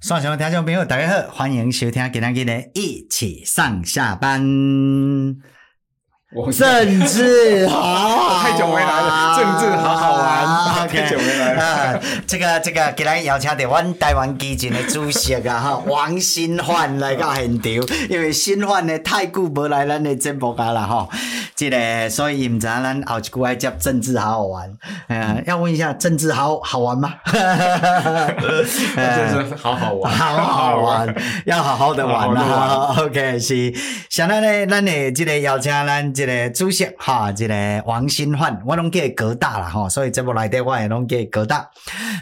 线上听众朋友，大家好，欢迎收听今天的一起上下班。政治好好，太久没来了。政治好好玩，太久没来了。这个这个，今天邀请到我们台湾基金的主席啊，哈，王新焕来到现场，因为新焕呢太久没来咱的节目啊了哈。这个，所以唔知咱后一句爱接政治好好玩。嗯，要问一下，政治好好玩吗？政治好好玩，好好玩，要好好的玩啊。OK，是。现在呢，咱的这个邀请咱。这个主席哈，一个王新焕，我拢叫葛大啦哈，所以节目内底我也拢叫葛大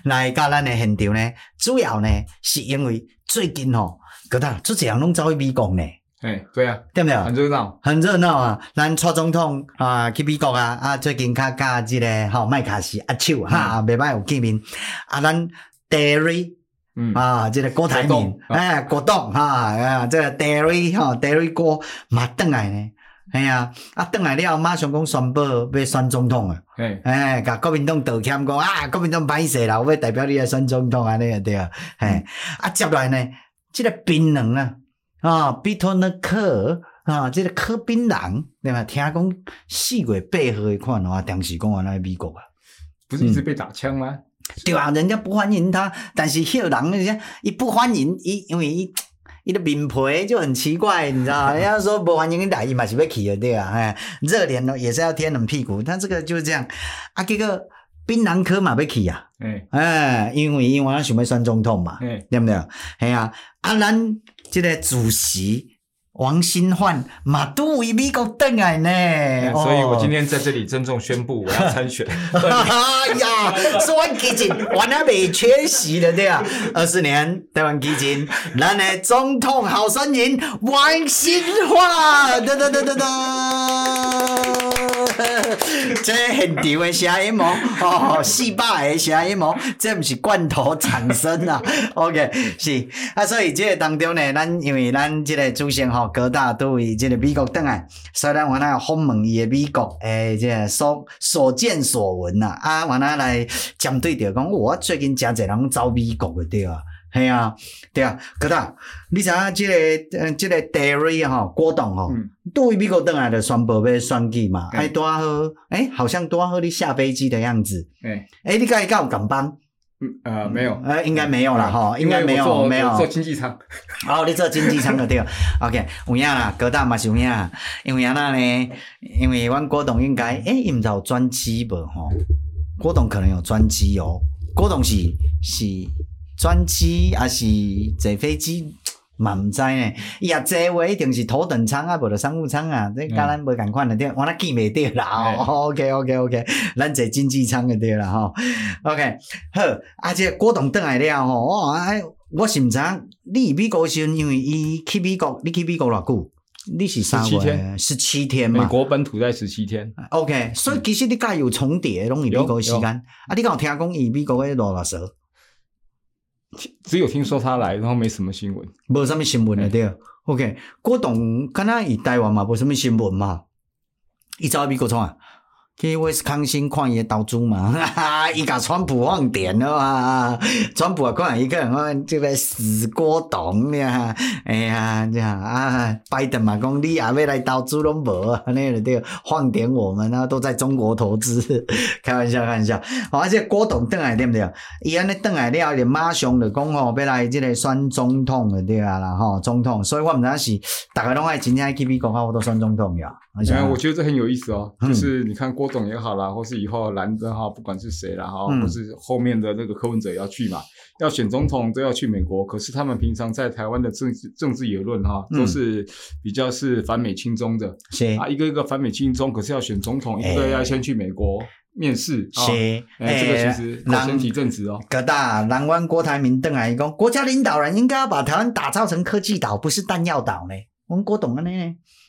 来到咱的现场呢。主要呢是因为最近吼，葛大出这样拢走去美国呢。哎，对啊，对不对？很热闹，很热闹啊！咱蔡总统啊去美国啊，啊最近较加这个哈麦卡锡握手哈，未歹有见面。啊，咱 Derry 嗯啊，这个郭台铭哎，郭董哈啊，这个 Derry 哈 Derry 哥嘛转来呢。哎呀，啊，转来了，马上讲宣布要选总统啊！哎，哎，甲国民党道歉讲啊，国民党歹势啦，我要代表你来选总统啊，尼啊对啊，哎，啊，接来呢，这个槟榔啊，啊，比托那克啊，这个柯槟榔，对嘛？听讲四月八号的款话，当时讲啊，那美国啊，不是一直被打枪吗？对啊，人家不欢迎他，但是迄个人人家伊不欢迎伊，因为伊。伊的面皮就很奇怪，你知道？人家说不欢迎你打，伊嘛是要起的对啊？哎，热脸呢也是要贴冷屁股，他这个就是这样。啊，这个槟榔科嘛要起啊？哎欸，因为因为他想要选总统嘛，对不对？哎呀，啊，咱这个主席。王新焕马都为美国邓来呢，所以我今天在这里郑重宣布我要参选。哎呀，是王基金，我还没缺席的对啊，二十年台湾基金，咱的总统候选人王新焕，哒哒哒哒哒。这现场的声音哦，哦，四百个声音哦，这不是罐头产生啊。OK，是啊，所以这个当中呢，咱因为咱这个主席吼各大都为这个美国等来，所以咱我那访问伊的美国诶，这个所所见所闻呐，啊，我那来针对着讲，我最近真侪人走美国的对啊。系啊，对啊，哥大，你知影这个，嗯，这个 Derry 哈，郭董吼，对美国回来的宣布要选举嘛，还多好，诶，好像多好，你下飞机的样子，诶，诶，你该敢有敢帮？嗯，呃，没有，呃，应该没有啦，哈，应该没有，没有。做经济舱，哦，你做经济舱的对，OK，有影啦，哥大嘛是有影，因为安那呢，因为阮郭董应该，诶，伊毋知有专机无吼，郭董可能有专机哦，郭董是是。专机还是坐飞机，嘛毋知呢。伊若坐话一定是头等舱啊，无着商务舱啊。这甲咱无共款的，对，我那记袂得啦。OK，OK，OK，咱坐经济舱就对啦。吼，OK，好。啊，这郭董转来了吼，我哎，我是毋知影，你美国时阵，因为伊去美国，你去美国偌久？你是三月十七天嘛？美国本土在十七天。OK，所以其实你甲有重叠，拢伊美国时间。啊，你敢有听讲伊美国诶罗老师？只有听说他来，然后没什么新闻，无什么新闻了，对。OK，郭董敢若伊台湾嘛，无什么新闻嘛，伊走美国创啊。去威斯康星矿业投资嘛，哈哈，伊甲川普放电了嘛，川普啊看一个人讲这个死郭董呀，哎呀，这样啊，拜登嘛讲你也要来投资拢无啊，那个对，放点我们啊，都在中国投资，开玩笑开玩笑，而且郭董转来对不对？伊安尼转来了，就马上就讲吼，要来这个选总统的对啊啦吼，总统，所以我毋知影是大家拢爱真正去美国好多选总统呀。哎，我觉得这很有意思哦，就是你看郭董也好啦，或是以后蓝的哈，不管是谁啦哈，或是后面的那个柯文哲也要去嘛，要选总统都要去美国。可是他们平常在台湾的政治政治言论哈，都是比较是反美亲中的，是啊，一个一个反美亲中，可是要选总统，一个要先去美国面试，是，哎，这个其实搞身体正直哦。葛大，南湾郭台铭邓来讲，国家领导人应该要把台湾打造成科技岛，不是弹药岛呢。我们郭董呢？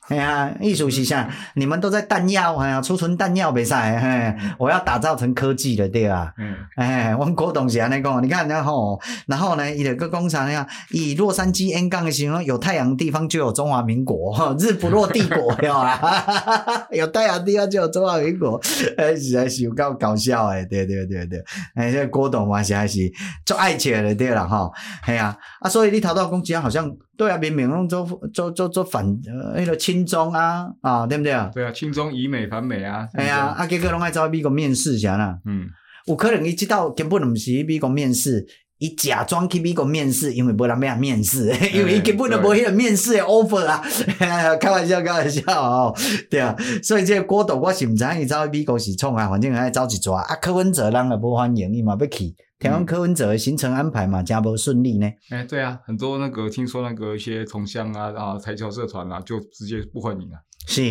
哎呀，艺术是啥？你们都在弹药，哎呀，储存弹药没赛，嘿，我要打造成科技的，对吧，嗯，哎，我们郭董是安尼讲，你看然后，然后呢，一个工厂呀，以洛杉矶 N 杠的形容，有太阳的地方就有中华民国，日不落帝国，对吧？有太阳的地方就有中华民国，哎，实在是有够搞笑哎，对对对对，哎，这郭董嘛实在是做爱情的对了哈，哎呀，啊，所以你头到公鸡好像。对啊，明明拢做做做做反呃那个亲中啊啊，对不对啊？对啊，亲中以美反美啊。哎呀，啊结果拢爱走美国面试啥啦？嗯，有可能伊知道根本毋是去美国面试，伊假装去美国面试，因为无人要面试，因为伊根本就无迄个面试的 offer 啊。开玩笑，开玩笑哦，对啊。所以这个郭董我是毋知伊走去美国是创啊，反正爱走一抓啊。柯文哲人也无欢迎伊嘛要去。听讲柯文哲的行程安排嘛，加不顺利呢？哎、欸，对啊，很多那个听说那个一些同乡啊啊，台侨社团啊，就直接不欢迎啊。是，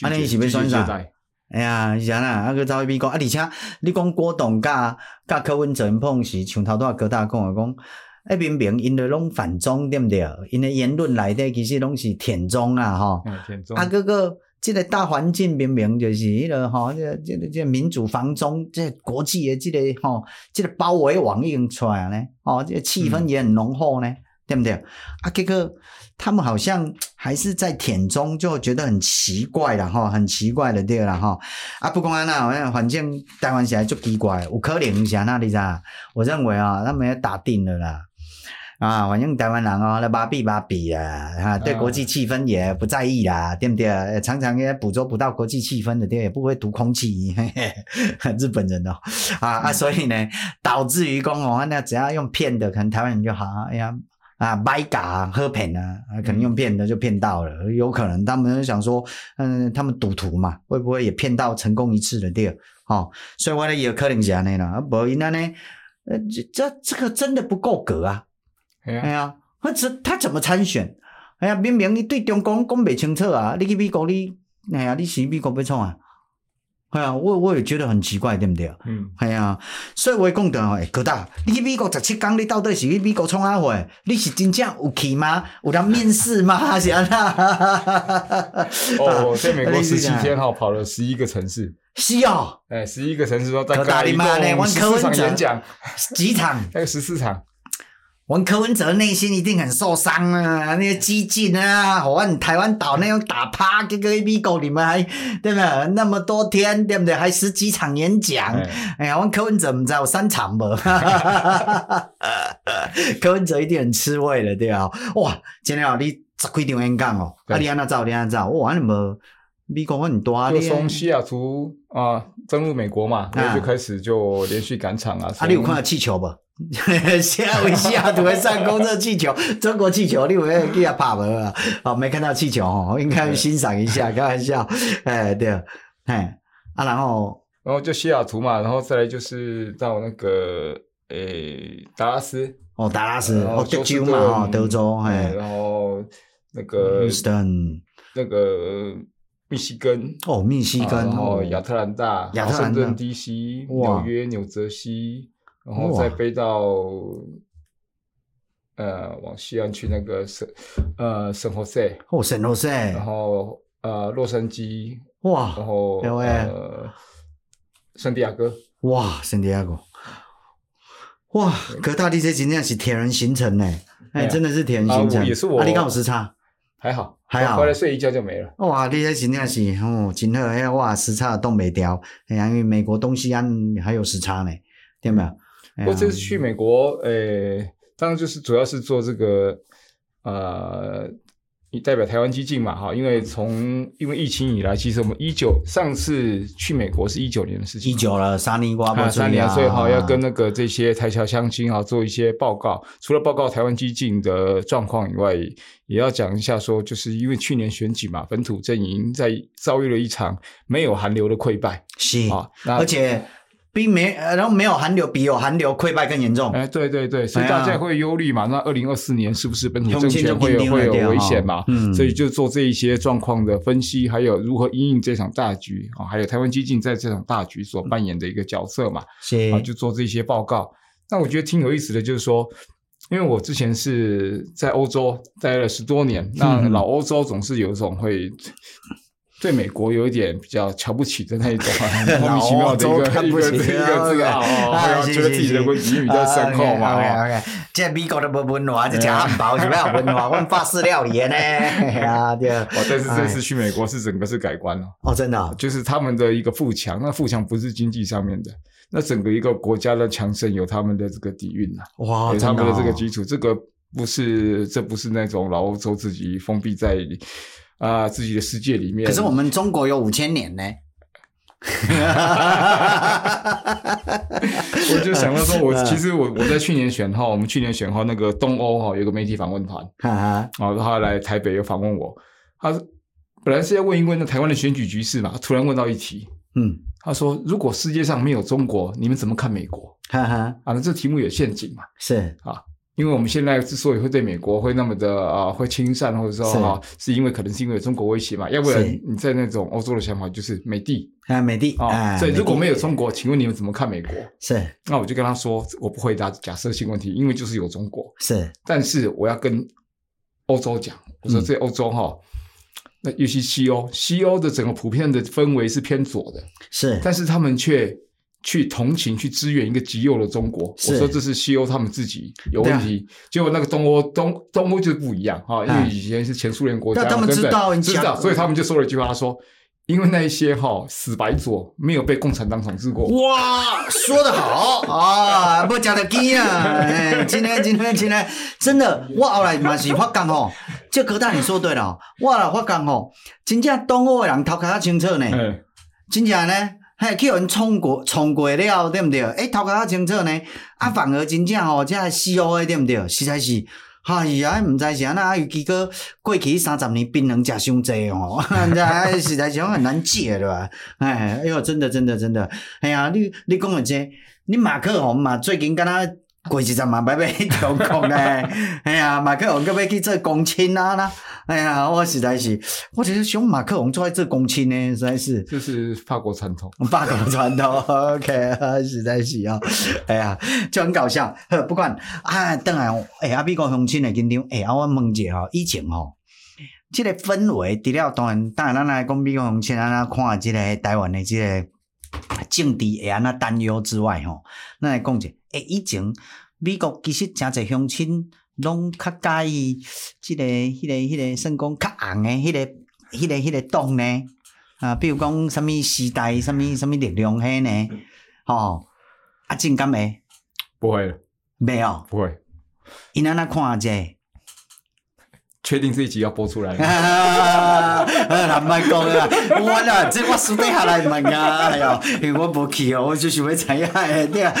啊，你是要选啥？哎呀，是啊，啊个早一比讲啊，而且你讲郭董甲甲柯文哲碰是像头拄哥大讲的讲，哎，明明因的拢反中对不对？因的言论内底其实拢是舔中啊，哈、嗯，舔中啊哥哥。这个大环境明明就是迄个吼，这这个即个民主防中，这国际诶即个吼，即个包围网已经出来了呢，哦，这个气氛也很浓厚呢，嗯、对不对？啊，这个他们好像还是在舔中，就觉得很奇怪了哈，很奇怪的对了哈。啊，不管那，反正台湾现在就奇怪，有可能是那里噻？我认为啊，他们也打定了啦。啊，反正台湾人哦，那麻痹麻痹啊，哈，对国际气氛也不在意啦，对不对？常常也捕捉不到国际气氛的，对，也不会读空气，嘿嘿，日本人哦，啊、嗯、啊，所以呢，导致于公哦，那只要用骗的，可能台湾人就好，哎呀，啊，买假喝骗啊，可能用骗的就骗到了，有可能他们想说，嗯，他们赌徒嘛，会不会也骗到成功一次的，对，哦，所以我呢也有可能是安尼啦，啊，不然呢，呃，这这这个真的不够格啊。哎呀，他怎他怎么参选？哎呀，明明你对中共讲不清楚啊！你去美国你，哎呀，你去美国要创啊？哎呀，我我也觉得很奇怪，对不对？嗯，哎呀，所以我讲的哦，哥大，你去美国十七天，你到底是去美国创啥货？你是真正有去吗？有人面试吗？是啊，哦，在美国十七天哈，跑了十一个城市。是哦，哎，十一个城市都在干一共十四场演讲，几场？还有十四场。我柯文哲内心一定很受伤啊！那些激进啊，我们台湾岛那种打趴，这个美国你们还对不对？那么多天对不对？还十几场演讲，哎呀，我柯文哲唔知有三场吧？柯文哲一定很吃味了，对啊！哇，今天啊，你十几场演讲哦，啊，你安那走，你安那走，哇，那么美国很多啊，就从西雅图啊登陆美国嘛，然后就开始就连续赶场啊。啊，你有看到气球不？下维西雅图还上空热气球，中国气球，你有没有给他拍没啊？哦，没看到气球哦，应该欣赏一下，开玩笑。哎，对，哎，啊，然后，然后就西雅图嘛，然后再来就是到那个诶达拉斯，哦，达拉斯，哦，德州嘛，哦，德州，哎，然后那个那个密西根，哦，密西根，然后亚特兰大，华盛顿 DC，纽约，纽泽西。然后再飞到，呃，往西岸去那个圣，呃，圣何塞，哦，圣何塞，然后呃，洛杉矶，哇，然后呃，圣地亚哥，哇，圣地亚哥，哇，哥大地这今天是铁人行程呢，哎，真的是铁人行程，也是我，啊，你刚好时差，还好，还好，回来睡一觉就没了，哇，你这今天是哦，今天哎哇，时差都没掉，哎呀，因为美国东西岸还有时差呢，对没有？我这次去美国，诶、欸，当然就是主要是做这个，呃，你代表台湾基进嘛，哈，因为从因为疫情以来，其实我们一九上次去美国是一九年的事情，一九了，三年过不三年，所以哈要跟。那个这些台侨乡亲啊做一些报告，除了报告台湾基进的状况以外，也要讲一下说，就是因为去年选举嘛，本土阵营在遭遇了一场没有寒流的溃败，是啊，而且。比没，然后没有韩流，比有韩流溃败更严重。哎，对对对，所以大家会忧虑嘛？那二零二四年是不是本土政权会有会有危险嘛？嗯，所以就做这一些状况的分析，还有如何因应这场大局啊，还有台湾基进在这场大局所扮演的一个角色嘛？是啊，就做这些报告。那我觉得挺有意思的就是说，因为我之前是在欧洲待了十多年，那老欧洲总是有一种会对美国有一点比较瞧不起的那一种 莫名其妙的一个一个这个这个啊，觉得自己的文语比较深厚嘛。OK，OK 这美国的不文化，这吃汉堡就没有文化，问法式料理呢。啊，对。哦，但是这次去美国是整个是改观了。哦，真的，就是他们的一个富强，那富强不是经济上面的，那整个一个国家的强盛有他们的这个底蕴呐。哇，有他们的这个基础，这个不是，这不是那种老欧洲自己封闭在。啊，自己的世界里面。可是我们中国有五千年呢。我就想到说，我 其实我我在去年选号，我们去年选号那个东欧哈，有个媒体访问团，啊，他来台北又访问我，他本来是要问一问那台湾的选举局势嘛，突然问到一题，嗯，他说如果世界上没有中国，你们怎么看美国？哈哈，啊，那这题目有陷阱嘛？是啊。因为我们现在之所以会对美国会那么的啊，会亲善，或者说哈，是因为可能是因为有中国威胁嘛？要不然你在那种欧洲的想法就是美帝啊，美帝啊。所以如果没有中国，请问你们怎么看美国？是。那我就跟他说，我不回答假设性问题，因为就是有中国。是。但是我要跟欧洲讲，我说这欧洲哈，那尤其西欧，西欧的整个普遍的氛围是偏左的。是。但是他们却。去同情、去支援一个极右的中国，我说这是西欧他们自己有问题。结果那个东欧、东东欧就不一样哈，因为以前是前苏联国家，他们知道，知道，所以他们就说了一句话，他说：“因为那一些哈死白左没有被共产党统治过。”哇，说得好啊，不讲的鸡啊！今天、今天、今天，真的，我后来嘛是发觉吼，这哥大你说对了，我来发觉吼，真正东欧的人头壳较清楚呢，真正呢。嘿，去人冲过冲过了，对毋对？诶、欸，头壳较清楚呢。啊，反而真正吼，这西欧诶对毋对？实在是，哎呀，毋知是安那，尤其个过去三十年槟榔食伤济哦，这实在是很难戒对吧？哎，哎呦，真的，真的，真的，哎呀，你你讲的这，你马克宏嘛，最近敢若过一阵嘛，要要去中国诶？哎呀，马克宏要要去做公亲啊啦。哎呀，我实在是，我就是想马克龙坐在这公亲呢，实在是。就是法国传统，法国传统，OK，实在是啊，哎呀，就很搞笑。不管啊，等下，哎，阿美国乡亲的紧张，哎，我问一下，以前吼，这个氛围，除了当然，当然，咱来讲美国乡亲，咱来看这个台湾的这个政治会安那担忧之外，吼，咱来讲一下，哎，以前美国其实真侪乡亲。拢较介意即个、迄个、迄个，算讲较红诶，迄个、迄个、迄个党呢？啊，比如讲什么时代、什么什么力量迄呢？吼，啊，真敢诶？不会，没有，不会。因安那看者？确定这一集要播出来？哈哈哈哈哈！卖讲啊，我啦，这我私底下来问啊，哎哟，因为我无去哦，我就想要知影诶，对啊。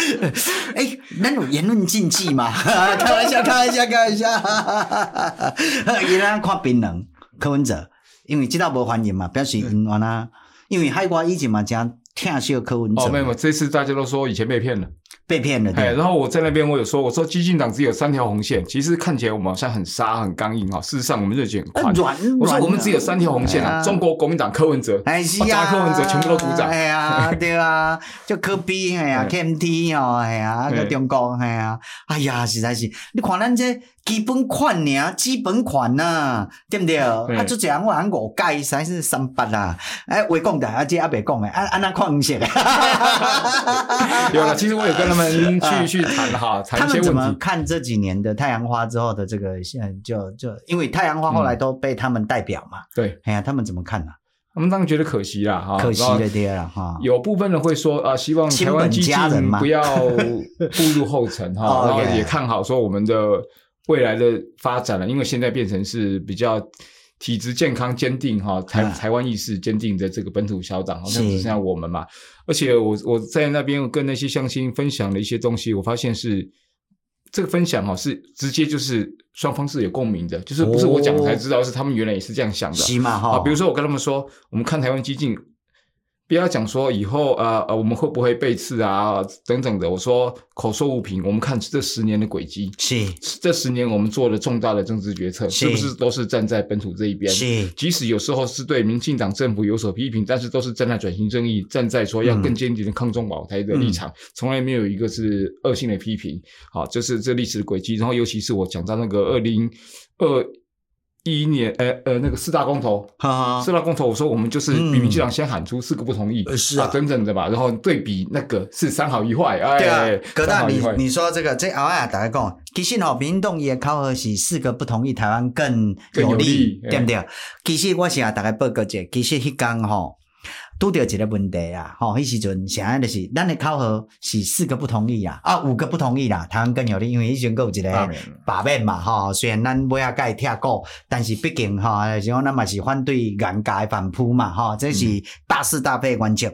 诶，咱有言论禁忌嘛？开玩笑，开玩笑，开玩笑。哈哈哈哈哈！伊咱看槟榔，柯文哲，因为知道无欢迎嘛，表示冤枉啊。因为海外以前嘛，讲听笑柯文哲。哦，没有，这次大家都说以前被骗了。被骗了，对。然后我在那边，我有说，我说基进党只有三条红线，其实看起来我们好像很杀、很刚硬啊。事实上，我们热情很宽。软，我说我们只有三条红线啊。中国国民党柯文哲，哎呀，柯文哲全部都鼓掌。哎呀，对啊，就柯比哎呀，KMT 哦，哎呀，个中国，哎呀，哎呀，实在是，你看咱这基本款呢，基本款呐，对不对？啊，就这样，我按五届，实在是三八啦。哎，未讲的，啊，这阿伯讲的，啊，安那看一下。有了，其实我有跟他们。去 去谈哈，谈一些问题。他们怎么看这几年的太阳花之后的这个？现在就就因为太阳花后来都被他们代表嘛。嗯、对，哎呀，他们怎么看呢、啊？他们当然觉得可惜啦，哈，可惜了爹了哈。有部分人会说啊，希望台湾基进不要步入后尘哈，然后也看好说我们的未来的发展了，因为现在变成是比较体质健康坚定哈，台台湾意识坚定的这个本土小党，好像只剩下我们嘛。而且我我在那边跟那些乡亲分享了一些东西，我发现是这个分享哈，是直接就是双方是有共鸣的，就是不是我讲才知道，是他们原来也是这样想的。起码哈，比如说我跟他们说，我们看台湾激进，不要讲说以后呃呃我们会不会被刺啊等等的。我说口说无凭，我们看这十年的轨迹，是这十年我们做了重大的政治决策，是，是不是都是站在本土这一边？是，即使有时候是对民进党政府有所批评，但是都是站在转型正义，站在说要更坚定的抗中保台的立场，嗯、从来没有一个是恶性的批评。好，这是这历史的轨迹。然后尤其是我讲到那个二零二。一一年，呃呃，那个四大公投，哈哈，四大公投，我说我们就是比民进党先喊出四个不同意，嗯、是啊，等等的吧，然后对比那个是三好一坏，哎，对啊，葛大，你你说这个，这后来大家讲，其实吼，民动也考核是四个不同意，台湾更有利，有利对不对？哎、其实我想大概报告一下，其实迄天吼。拄着一个问题啊，吼，迄时阵啥安，就是咱的考核是四个不同意啊，啊，五个不同意啦，台湾更有利，因为迄时阵有一个罢免嘛，吼，虽然咱尾仔甲伊拆股，但是毕竟吼，是讲咱嘛是反对严格的反扑嘛，吼，这是大是大非原则。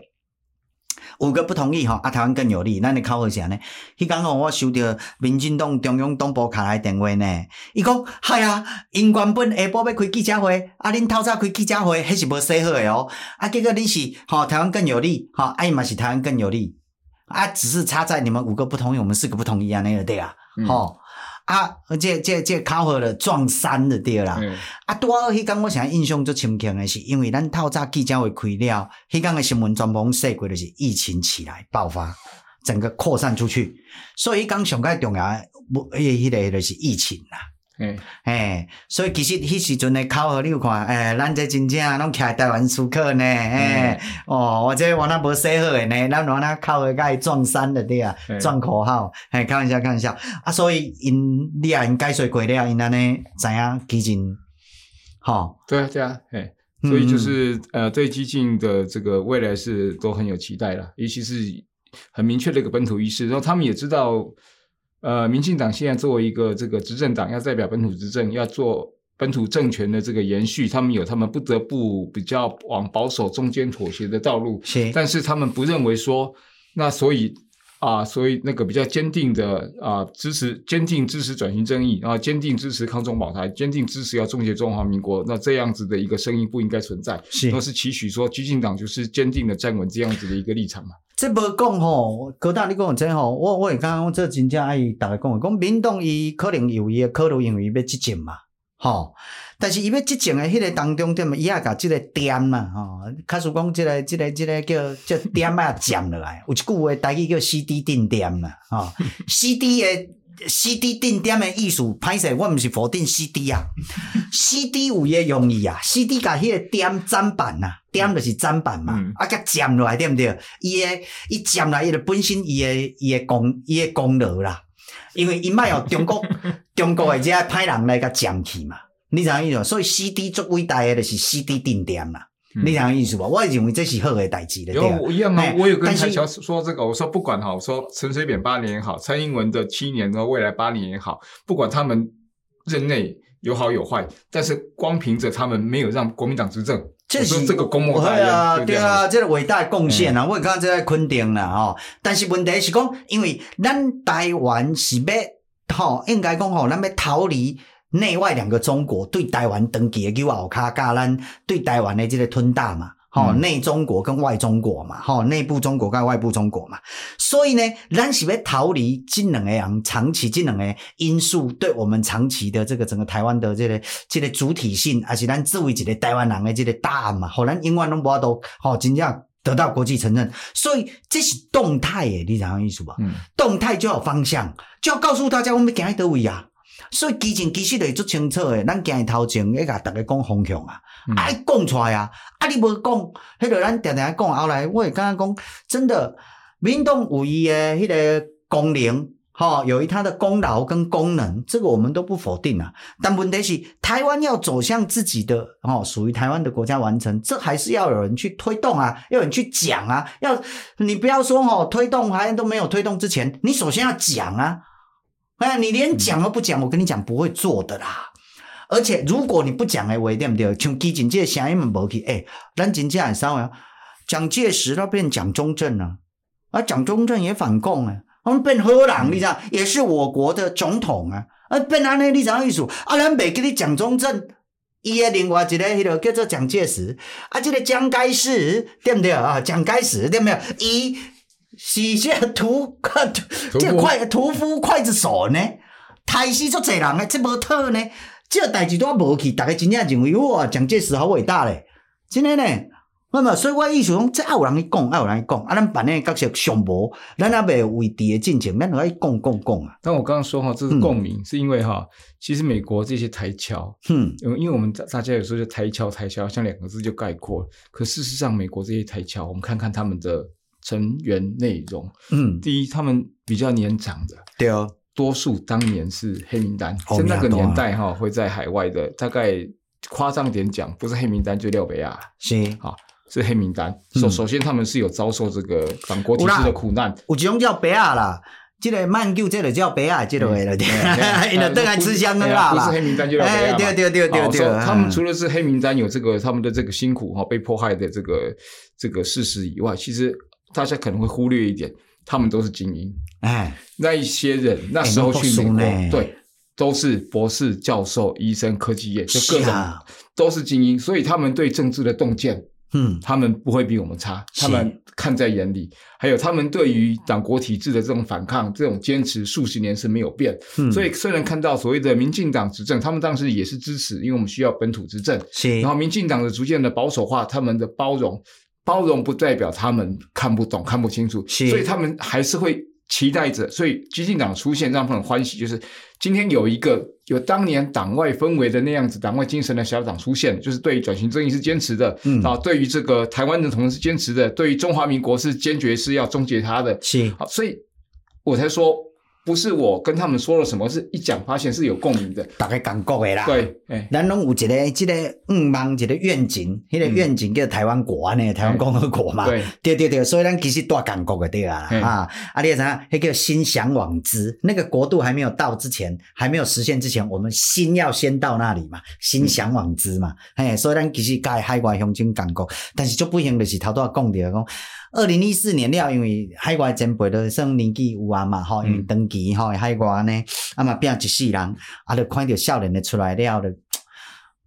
五个不同意吼，啊，台湾更有利。咱的考核是安尼。迄讲吼，我收到民进党中央党部卡来电话呢，伊讲，嗨啊，因原本下晡要开记者会，啊，恁透早开记者会，迄是无说好诶哦。啊，结果你是吼，台湾更有利，吼，啊伊嘛是台湾更有利，啊，只是差在你们五个不同意，我们四个不同意啊，那个对啊，吼、嗯。啊，这这这考核了撞衫的对啦。嗯、啊，拄好迄天我现在印象最深刻的是，因为咱透早记者会开了，迄天的新闻全部说过就是疫情起来爆发，整个扩散出去，所以迄天上个重要的，不，迄个就是疫情啦。诶，哎，所以其实迄时阵的考核你有看，诶，咱这真正拢徛台湾思考呢，诶，哦，我这我那无写好诶呢，咱我那考核甲伊撞衫的对啊，撞口号，嘿，开玩笑，开玩笑，啊，所以因你啊，因解说过了，因安尼知影基金，吼，对啊，对啊，嘿，所以就是呃，对基进的这个未来是都很有期待啦，尤其是很明确的一个本土意识，然后他们也知道。呃，民进党现在作为一个这个执政党，要代表本土执政，要做本土政权的这个延续，他们有他们不得不比较往保守中间妥协的道路。是，但是他们不认为说，那所以啊，所以那个比较坚定的啊支持，坚定支持转型正义啊，坚定支持抗中保台，坚定支持要终结中华民国，那这样子的一个声音不应该存在。是，都是期许说，激进党就是坚定的站稳这样子的一个立场嘛。这无讲吼，哥大你讲真吼，我我也刚刚这真正爱大家讲，讲民党伊可能有伊的考虑，因为伊要执政嘛，吼。但是伊要执政的迄个当中，点嘛，伊也甲即个点嘛，吼。开始讲即个即个即个叫叫点啊，占落来，有一句话台语叫 CD 定点嘛，吼。CD 诶。C D 定点的意思，歹势，我毋是否定 C D 啊，C D 有伊个用意啊，C D 甲迄个点砧板呐，点就是砧板嘛，嗯、啊，甲占落来对毋对？伊个伊占来伊个本身伊诶伊诶功伊诶功劳啦，因为伊卖互中国 中国诶遮歹人来甲占去嘛，你知影意思？所以 C D 最伟大的，就是 C D 定点啦。你讲意思吧？我也认为这是好的代志的。有一样啊？我有跟台桥说这个，我说不管哈，我说陈水扁八年也好，蔡英文的七年和未来八年也好，不管他们任内有好有坏，但是光凭着他们没有让国民党执政，这是这个功莫大啊，对啊，这个伟大的贡献啊，嗯、我刚刚在肯定了哈。但是问题是讲，因为咱台湾是要哈，应该讲吼，咱要逃离。内外两个中国对台湾登记的叫奥卡加兰，对台湾的这个吞大嘛，吼、嗯，内中国跟外中国嘛，吼，内部中国跟外部中国嘛，所以呢，咱是要逃离这两个样长期这两个因素对我们长期的这个整个台湾的这个这个主体性，还是咱作为一个台湾人的这个答案嘛，好，咱永远拢无法度，吼，真正得到国际承认，所以这是动态的，你知影意思吧？嗯，动态就有方向，就要告诉大家我们要行在叨位啊。所以基情其实就足清楚诶，咱行头前要甲大家讲方向啊，爱讲出来啊，啊你无讲，迄个咱定定讲后来，我也刚刚讲，真的，民动有伊诶迄个功能，吼，有伊他的功劳跟功能，这个我们都不否定啊。但问题是，台湾要走向自己的，哦，属于台湾的国家完成，这还是要有人去推动啊，要有人去讲啊，要你不要说哦，推动还都没有推动之前，你首先要讲啊。哎呀，你连讲都不讲，我跟你讲不会做的啦。而且如果你不讲诶话，对不对？像基进这个声音嘛无去，诶，咱真正会啥啊？蒋介石他变蒋中正了，啊，蒋中正也反共啊，他们变荷兰，你知道，也是我国的总统啊，啊，变安尼你知影意思？啊，咱袂记你蒋中正，伊诶另外一个迄个叫做蒋介石，啊，这个蒋介石对不对啊？蒋介石对不对？伊是这屠屠这筷屠夫刽子手呢，杀死足侪人诶，这无妥呢，这个代志都啊无去，大家真正认为哇，蒋介石好伟大咧，真诶呢。那么，所以我意思讲，这爱有人去讲，爱有人去讲，啊，咱办诶角色上无，咱也未为敌诶进程，咱爱讲讲讲啊。但我刚刚说哈，这是共鸣，是因为哈，其实美国这些台侨，嗯，因为我们大家有时候就台侨台侨，像两个字就概括。可事实上，美国这些台侨，我们看看他们的成员内容，嗯，第一，他们比较年长的，对哦，多数当年是黑名单，在那个年代哈，会在海外的，大概夸张点讲，不是黑名单就廖北亚，是好。是黑名单。首首先，他们是有遭受这个反国体制的苦难。有一种叫白亚啦，这个曼谷，这个叫白亚，这个为了对，因为等来吃香的啦。不是黑名单就叫白亚。对对对对对。他们除了是黑名单有这个他们的这个辛苦哈，被迫害的这个这个事实以外，其实大家可能会忽略一点，他们都是精英。哎，那一些人那时候去美国，对，都是博士、教授、医生、科技业，就各种都是精英，所以他们对政治的洞见。嗯，他们不会比我们差，他们看在眼里，还有他们对于党国体制的这种反抗、这种坚持，数十年是没有变。嗯，所以虽然看到所谓的民进党执政，他们当时也是支持，因为我们需要本土执政。然后民进党的逐渐的保守化，他们的包容，包容不代表他们看不懂、看不清楚，所以他们还是会。期待着，所以激进党出现让他们很欢喜，就是今天有一个有当年党外氛围的那样子党外精神的小党出现，就是对于转型正义是坚持的，嗯啊，对于这个台湾的同志是坚持的，对于中华民国是坚决是要终结他的，是好，所以我才说。不是我跟他们说了什么，是一讲发现是有共鸣的，大概感觉的啦。对，咱拢有一个这个愿望，一个愿景，那个愿景叫台湾国呢，台湾共和国嘛。对，对对对，所以咱其实大感觉的对啊，啊，啊，你啥？那个心向往之，那个国度还没有到之前，还没有实现之前，我们心要先到那里嘛，心向往之嘛。嘿，所以咱其实该海外乡亲感觉，但是就不行的是头拄仔讲的讲。二零一四年了，因为海外前辈都算年纪有啊嘛，吼，因为长期吼海外呢，啊嘛变一世人，啊，就看着少年的出来了，就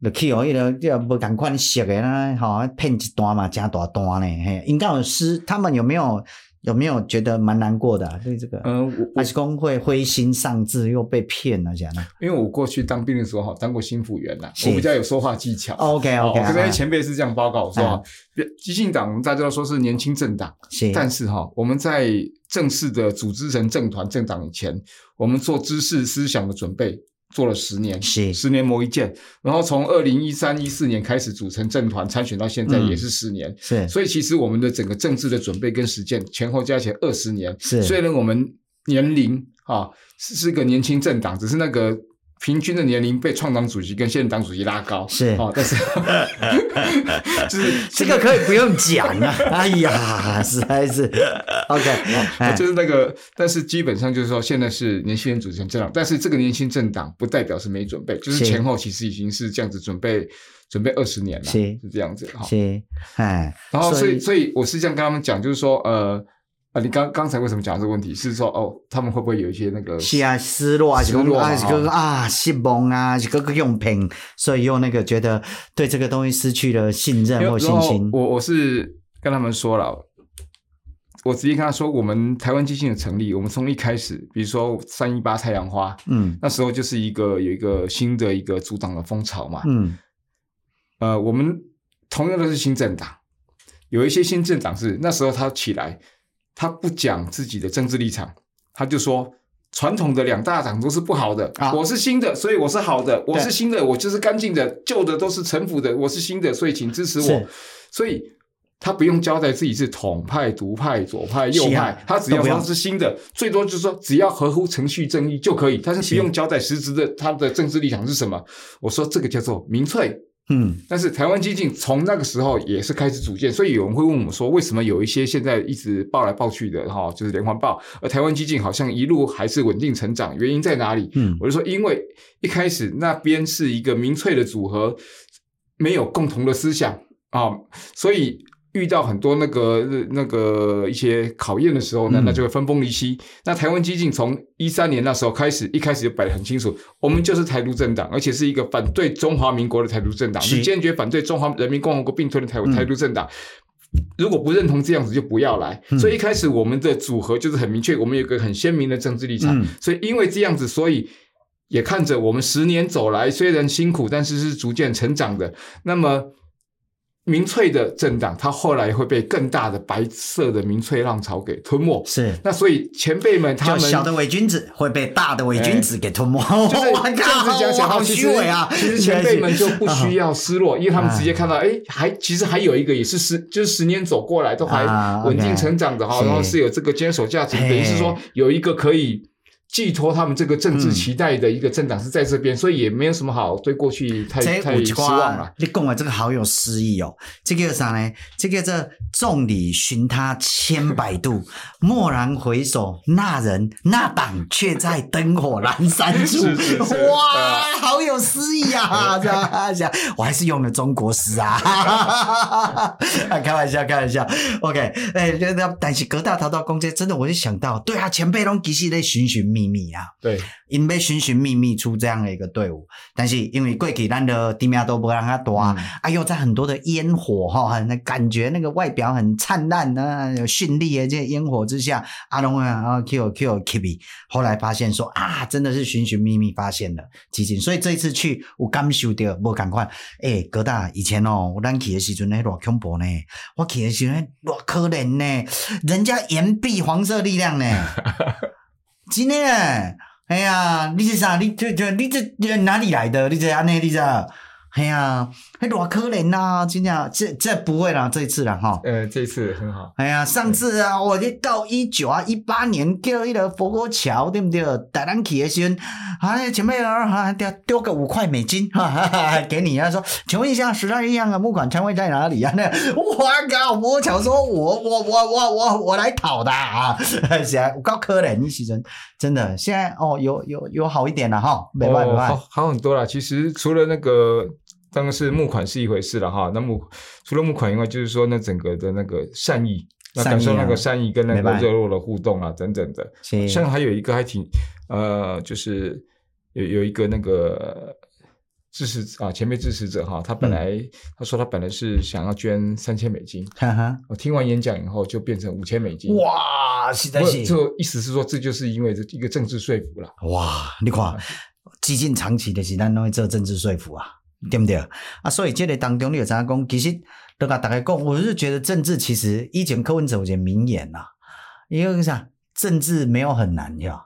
就去哦，迄个就无共款色的啦，吼，骗一段嘛，真大段呢，嘿，应该有师，他们有没有？有没有觉得蛮难过的、啊？对这个，嗯，我还是公会灰心丧志，又被骗了这样的。因为我过去当兵的时候哈，当过心辅员呐，我比较有说话技巧。OK OK，这边前辈是这样报告说，啊、基进党大家都说是年轻政党，是但是哈，我们在正式的组织成政团政党以前，我们做知识思想的准备。做了十年，是。十年磨一剑，然后从二零一三一四年开始组成政团参选到现在也是十年，是，所以其实我们的整个政治的准备跟实践前后加起来二十年，是，虽然我们年龄啊是是个年轻政党，只是那个。平均的年龄被创党主席跟现任党主席拉高，是。哦，但是 就是 这个可以不用讲啊，哎呀，实在是。OK，就是那个，但是基本上就是说，现在是年轻人组成政党，但是这个年轻政党不代表是没准备，就是前后其实已经是这样子准备准备二十年了，是。是这样子哈，是哎，然后所以所以我是这样跟他们讲，就是说呃。啊，你刚刚才为什么讲这个问题？是说哦，他们会不会有一些那个是啊，失落啊，失落啊，啊，失望啊，是个个用品，所以又那个觉得对这个东西失去了信任或信心。我我是跟他们说了，我直接跟他说，我们台湾基金的成立，我们从一开始，比如说三一八太阳花，嗯，那时候就是一个有一个新的一个组党的风潮嘛，嗯，呃，我们同样都是新政党，有一些新政党是那时候他起来。他不讲自己的政治立场，他就说传统的两大党都是不好的，啊、我是新的，所以我是好的，我是新的，我就是干净的，旧的都是陈腐的，我是新的，所以请支持我。所以他不用交代自己是统派、独派、左派、右派，啊、他只要说是新的，最多就是说只要合乎程序正义就可以，但是不用交代实质的他的政治立场是什么。我说这个叫做民粹。嗯，但是台湾基进从那个时候也是开始组建，所以有人会问我说，为什么有一些现在一直报来报去的哈，就是连环报，而台湾基进好像一路还是稳定成长，原因在哪里？嗯，我就说，因为一开始那边是一个民粹的组合，没有共同的思想啊，所以遇到很多那个那个一些考验的时候呢，嗯、那就会分崩离析。那台湾激进从一三年那时候开始，一开始就摆得很清楚，我们就是台独政党，而且是一个反对中华民国的台独政党，是坚决反对中华人民共和国并吞的台台独政党。嗯、如果不认同这样子，就不要来。嗯、所以一开始我们的组合就是很明确，我们有一个很鲜明的政治立场。嗯、所以因为这样子，所以也看着我们十年走来，虽然辛苦，但是是逐渐成长的。那么。民粹的政党，它后来会被更大的白色的民粹浪潮给吞没。是，那所以前辈们，他们小的伪君子会被大的伪君子给吞没。就是这样子讲讲，好虚伪啊！其实前辈们就不需要失落，因为他们直接看到，哎，还其实还有一个也是十，就是十年走过来都还稳定成长的哈，然后是有这个坚守价值，等于是说有一个可以。寄托他们这个政治期待的一个政党是在这边，嗯、所以也没有什么好对过去太太失望了。你讲的这个好有诗意哦，这个啥呢？这个这众里寻他千百度，蓦然回首，那人那党却在灯火阑珊处。是是是哇，啊、好有诗意啊！这样，我还是用了中国诗啊，开玩笑，开玩笑。OK，哎，那但是葛大逃到公街，真的我就想到，对啊，前辈拢其实在寻寻觅。秘密啊，对，因为寻寻觅觅出这样的一个队伍，但是因为过去咱的地面都不让他多，嗯、啊，又在很多的烟火哈，那感觉那个外表很灿烂的、有绚丽的这些烟火之下，阿龙啊，Q Q K B，后来发现说啊，真的是寻寻觅觅发现了基金，所以这一次去我感受到，我赶快，哎，哥大以前哦，我咱去的时阵那多恐怖呢，我去的时阵多可怜呢，人家岩壁黄色力量呢。真的，哎呀，你是啥？你这这你这哪里来的？你这安尼，你这，哎呀。还多可怜呐！真的，这这不会啦，这一次了哈。呃，这次很好。哎呀，上次啊，我就到一九啊一八年叫一个佛国桥，对不对？带咱去的时候，哎，前面啊丢丢个五块美金，哈哈哈，给你啊，说，请问一下，十二月样的募款摊位在哪里啊？那 我靠，佛国桥说我我我我我我来讨的啊！现在我告可怜，你时阵真的现在哦，有有有好一点了哈，没办法，好好很多了。其实除了那个。当然是募款是一回事了哈，那募除了募款以外，就是说那整个的那个善意，那感受那个善意跟那个热络的互动啊，等等的。像还有一个还挺呃，就是有有一个那个支持啊，前辈支持者哈，他本来他说他本来是想要捐三千美金，我听完演讲以后就变成五千美金。哇，是在是，这意思是说这就是因为这一个政治说服了。哇，你看，激进长期的是咱都会做政治说服啊。对不对啊？所以这个当中你有怎样讲？其实都跟大家讲，我是觉得政治其实以前柯文哲有些名言呐，因为啥？政治没有很难呀。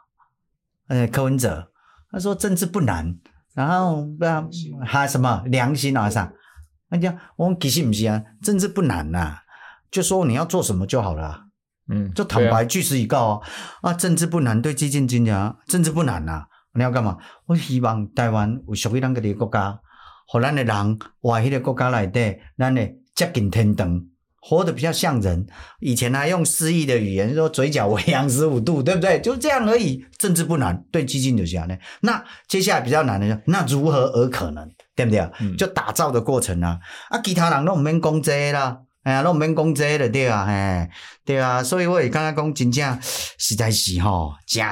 呃，柯文哲他说政治不难，然后不要还什么良心啊啥？那讲我们其实不是啊，政治不难呐、啊，就说你要做什么就好了。嗯，就坦白据实以告啊，啊，政治不难，对基进经济政治不难呐、啊，你要干嘛？我希望台湾有属于咱个的国家。和咱的人活迄个国家内底，咱的接近天堂，活得比较像人。以前还用诗意的语言说嘴角微扬十五度，对不对？就这样而已。政治不难，对基进就是这样的。那接下来比较难的，那如何而可能？对不对？嗯、就打造的过程啊，啊，其他人都唔免讲这个啦，哎呀，都唔免讲这了对啊，哎，对啊。所以我也刚刚讲真正实在是吼，真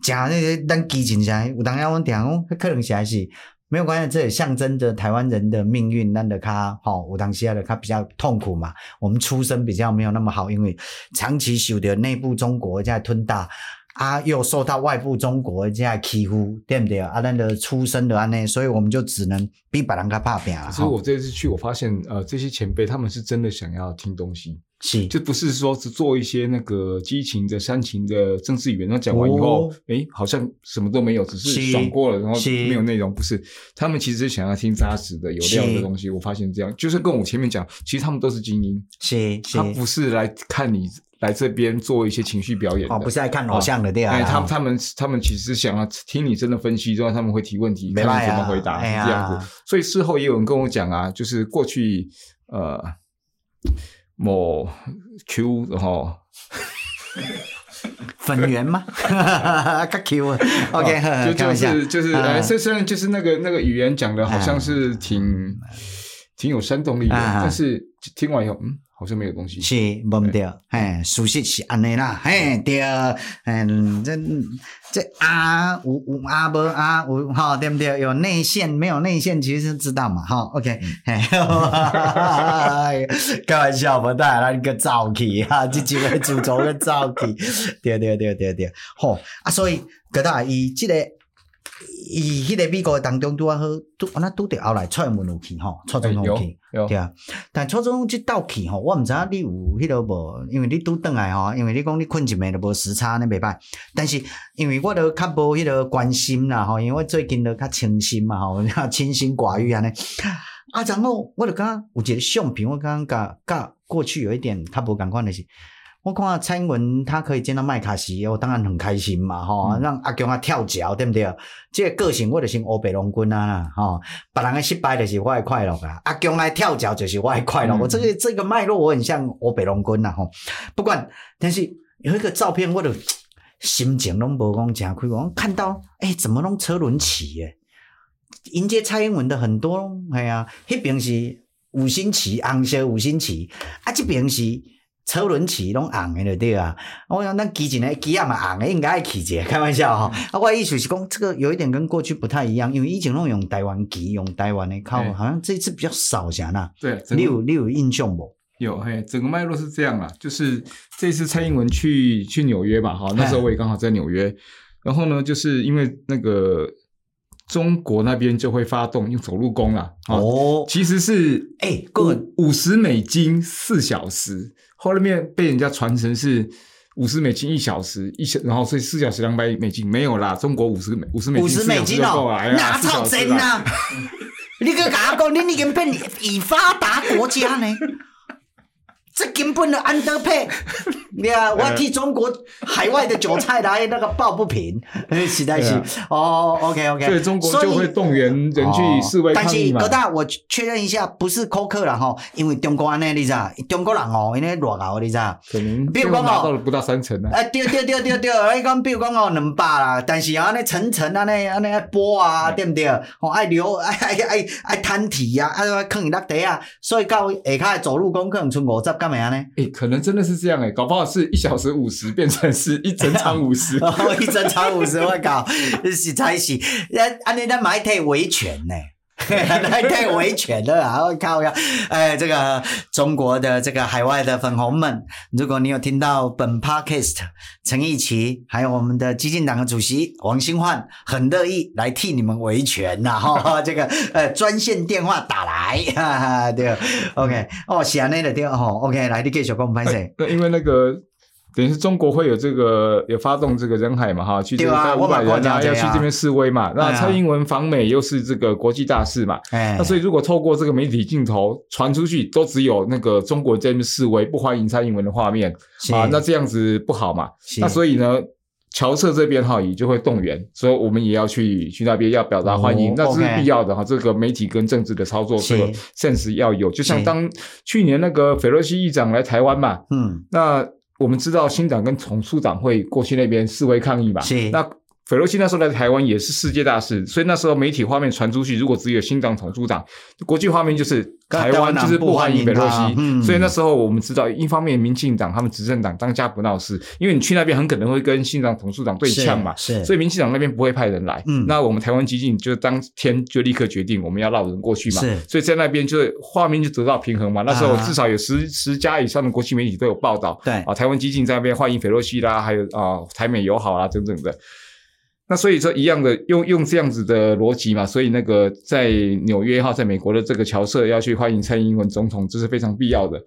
真那个咱基进上有当下问题讲，可能实在是。没有关系，这也象征着台湾人的命运。那的他，好，我当下的他比较痛苦嘛。我们出身比较没有那么好，因为长期受的内部中国在吞大，啊，又受到外部中国在欺负，对不对啊？那的出身的安内，所以我们就只能比别人他怕拼。所以我这次去，我发现，呃，这些前辈他们是真的想要听东西。是，就不是说是做一些那个激情的、煽情的政治语言，然后讲完以后，哎、哦，好像什么都没有，只是爽过了，然后没有内容。不是，他们其实想要听扎实的、有料的东西。我发现这样，就是跟我前面讲，其实他们都是精英，是，是他不是来看你来这边做一些情绪表演的，哦，不是来看偶像的，对啊。他们他们他们其实想要听你真的分析之后，他们会提问题，看你怎么回答，哎、这样子。所以事后也有人跟我讲啊，就是过去呃。某 Q 然后 粉圆吗？哈 Q OK，就 就是就是，哎，虽虽然就是那个那个语言讲的好像是挺挺有煽动力的，但是听完以后，嗯，好像没有东西。是，无对，嘿，事实是安尼啦，嘿，对，嗯，这这啊，有有啊，无啊，有哈，对不对？有内线，没有内线，其实知道嘛，哈，OK，嘿，开玩笑，不带那个造气哈，这几位主轴个造气，对对对对对，吼啊，所以各大伊这个。伊迄个美国当中拄啊好，拄安那拄着后来蔡英文有去吼，蔡总统去，对啊。但初中即倒去吼，我毋知影你有迄个无，因为你拄倒来吼，因为你讲你困一暝都无时差，安尼袂歹。但是因为我都较无迄个关心啦吼，因为我最近都较清心嘛吼，清心寡欲安尼。啊，然后我就感觉有一个相片，我感觉甲甲过去有一点较无共款的是。我看蔡英文他可以见到麦卡锡，我当然很开心嘛，吼、嗯，让阿强啊跳脚，对不对？这个个性我就是乌白龙君啊，吼，别人的失败就是我的快乐啊，阿强来跳脚就是我的快乐。嗯、我这个这个脉络我很像欧白龙君呐，吼，不管，但是有一个照片，我的心情拢无讲真开，我看到，诶、欸、怎么拢车轮旗诶？迎接蔡英文的很多，哎呀，迄边是五星旗，红色五星旗，啊，这边是。车轮旗拢红诶，就对啊！我想咱基进诶旗也嘛红诶，应该爱起者，开玩笑吼。啊，我的意思是讲，这个有一点跟过去不太一样，因为以前拢用台湾机，用台湾诶靠，好像这一次比较少些呐。对，你有你有印象无？有嘿，整个脉络是这样啦，就是这次蔡英文去去纽约嘛，哈，那时候我也刚好在纽约，然后呢，就是因为那个。中国那边就会发动用走路工啊哦，其实是哎，五五十美金四小时，后面被人家传成是五十美金一小时一小，然后所以四小时两百美金没有啦，中国五十美五十美金五十美金哦，那操真啊？你个假讲，你已经变已发达国家呢？这根本的安德配，你看我替中国海外的韭菜来那个抱不平，实在是。哦，OK OK，所以中国就会动员人去示威。但是哥大，我确认一下，不是苛刻了哈，因为中国安尼你知道，中国人哦，因为乱搞你知道，可能比如讲哦，不到三成啊。哎，对对对对对，你讲比如讲哦，两百啦，但是啊，那层层啊，那啊那波啊，对。不对？哦，爱流 爱爱爱爱摊体呀，爱坑你落地啊，所以到下骹走路工可能剩五十。干嘛呢？哎、欸，可能真的是这样哎、欸，搞不好是一小时五十变成是一整场五十，哦，一整场五十，我靠，洗才是，那安尼咱买太维权呢？太太维权了啊！我靠呀！哎，这个中国的这个海外的粉红们，如果你有听到本 podcast，陈义奇还有我们的激进党的主席王兴焕，很乐意来替你们维权呐！哈，这个呃专线电话打来，哈哈，对，OK，哦，是安尼的对哦，OK，来，你继续跟我们拍摄。因为那个。等于是中国会有这个有发动这个人海嘛哈，去这个五百人啊要去这边示威嘛。那蔡英文访美又是这个国际大事嘛，那所以如果透过这个媒体镜头传出去，都只有那个中国在那边示威不欢迎蔡英文的画面啊，那这样子不好嘛。那所以呢，侨社这边哈也就会动员，所以我们也要去去那边要表达欢迎，那这是必要的哈。这个媒体跟政治的操作，这个 sense 要有。就像当去年那个斐洛西议长来台湾嘛，嗯，那。我们知道新党跟统促党会过去那边示威抗议嘛？是。那斐洛西那时候来台湾也是世界大事，所以那时候媒体画面传出去，如果只有新党统促党，国际画面就是台湾就是不欢迎斐洛西。嗯。所以那时候我们知道，一方面民进党他们执政党当家不闹事，因为你去那边很可能会跟新党统促党对呛嘛。是。是所以民进党那边不会派人来。嗯。那我们台湾基进就当天就立刻决定我们要绕人过去嘛。是。所以在那边就是画面就得到平衡嘛。那时候至少有十十家以上的国际媒体都有报道。对。啊，台湾基进在那边欢迎斐洛西啦，还有啊台美友好啊等等的。那所以说一样的用用这样子的逻辑嘛，所以那个在纽约哈，在美国的这个侨社要去欢迎蔡英文总统，这是非常必要的。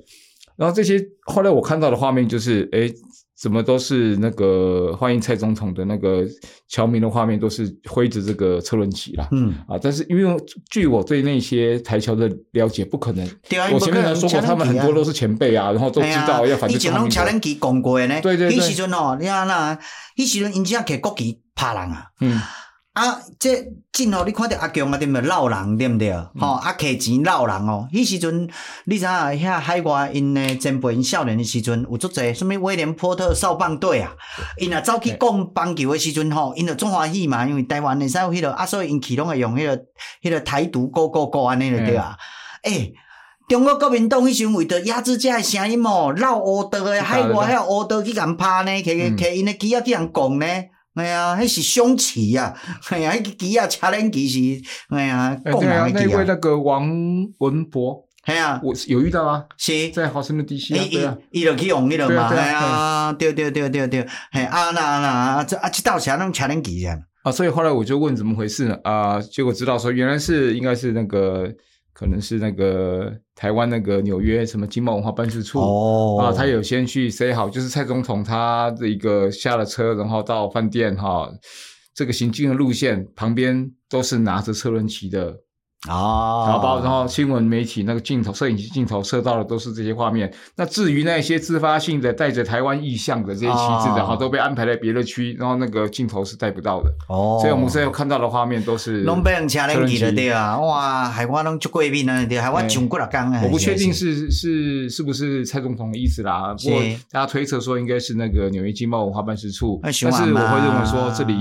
然后这些后来我看到的画面就是，诶，怎么都是那个欢迎蔡总统的那个侨民的画面，都是挥着这个车轮旗啦。嗯啊，但是因为据我对那些台侨的了解，不可能。啊、我前面还说过，他们很多都是前辈啊，然后都知道要反对蔡英文。车轮旗讲过呢。对对对。那时阵哦，你看那，那时阵人家给国旗。怕人啊！嗯啊，这真哦你看到阿强啊，对毋对？闹人对毋对？吼、嗯，啊，摕钱闹人哦。迄时阵，你知影遐海外因诶前辈因少年诶时阵，有足侪什物威廉波特少棒队啊，因若走去讲棒球诶时阵吼，因着中欢喜嘛，因为台湾会使有迄个啊，所以因起拢会用迄个迄个台独 Go Go Go 安尼着对啊。诶、嗯。欸中国国民党迄时阵为着压制这个声音哦，闹乌道诶，海外还有乌道去共拍呢，摕摕因诶机啊去共讲呢，哎呀，迄是凶器啊，哎呀，迄个机啊，车轮机是，哎呀，共人诶机啊。那位那个王文博，哎呀，我有遇到啊，是在华盛顿地区啊，对啊，伊就去用迄个嘛，系啊，对对对对对，系啊那那啊，这啊这道车拢车轮机啊，啊，所以后来我就问怎么回事呢？啊，结果知道说原来是应该是那个。可能是那个台湾那个纽约什么经贸文化办事处哦，啊，他有先去 say 好，就是蔡总统他的一个下了车，然后到饭店哈，这个行进的路线旁边都是拿着车轮旗的。哦，然后包，然后新闻媒体那个镜头、摄影机镜头摄到的都是这些画面。那至于那些自发性的带着台湾意象的这些旗帜的哈，都被安排在别的区，然后那个镜头是带不到的。哦，所以我们现在看到的画面都是。拢被人车轮旗的对啊，哇，海外拢就贵宾呢，对，海外上过了刚啊。我不确定是是是不是蔡总统的意思啦，不过大家推测说应该是那个纽约经贸文化办事处。但是我会认为说这里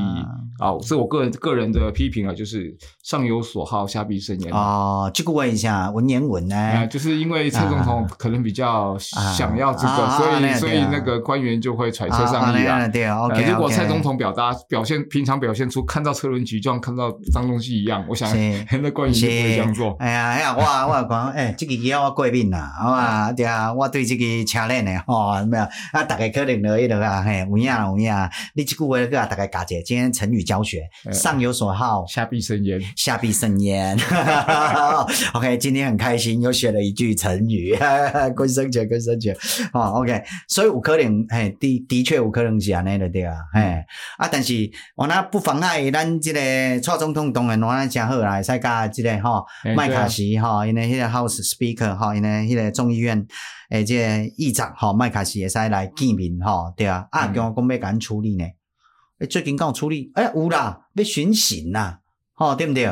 啊，是我个人个人的批评啊，就是上有所好，下必甚焉。哦，这个问一下文言文呢、啊？就是因为蔡总统可能比较想要这个，啊、所以、啊、所以那个官员就会揣测上意啊。对啊，如果蔡总统表达表现平常表现出看到车轮局就像看到脏东西一样，我想 那官员就不会这样做。哎呀哎呀，我我讲哎，这个也我过敏啦，好吧？对啊，我对这个车轮呢，哦，没有啊，大概可能的，那个啊，嘿，有影有影，你这句话个大概讲解，今天成语教学，上有所好，下必甚焉，下必甚焉。OK，今天很开心，又学了一句成语，归生节，归生节。哦，OK，所以有可能，嘿，的的确有可能是安尼的对啊，嘿，啊，但是我那不妨碍咱这个蔡总统当然我那真好啦，使甲这个哈麦卡锡哈，因为迄个 House Speaker 哈，因为迄个众议院诶这个议长哈麦卡锡也使来见面哈，对啊，啊，叫我讲要赶紧处理呢，诶，最近刚处理，诶，有啦，要巡行啦，吼，对不对？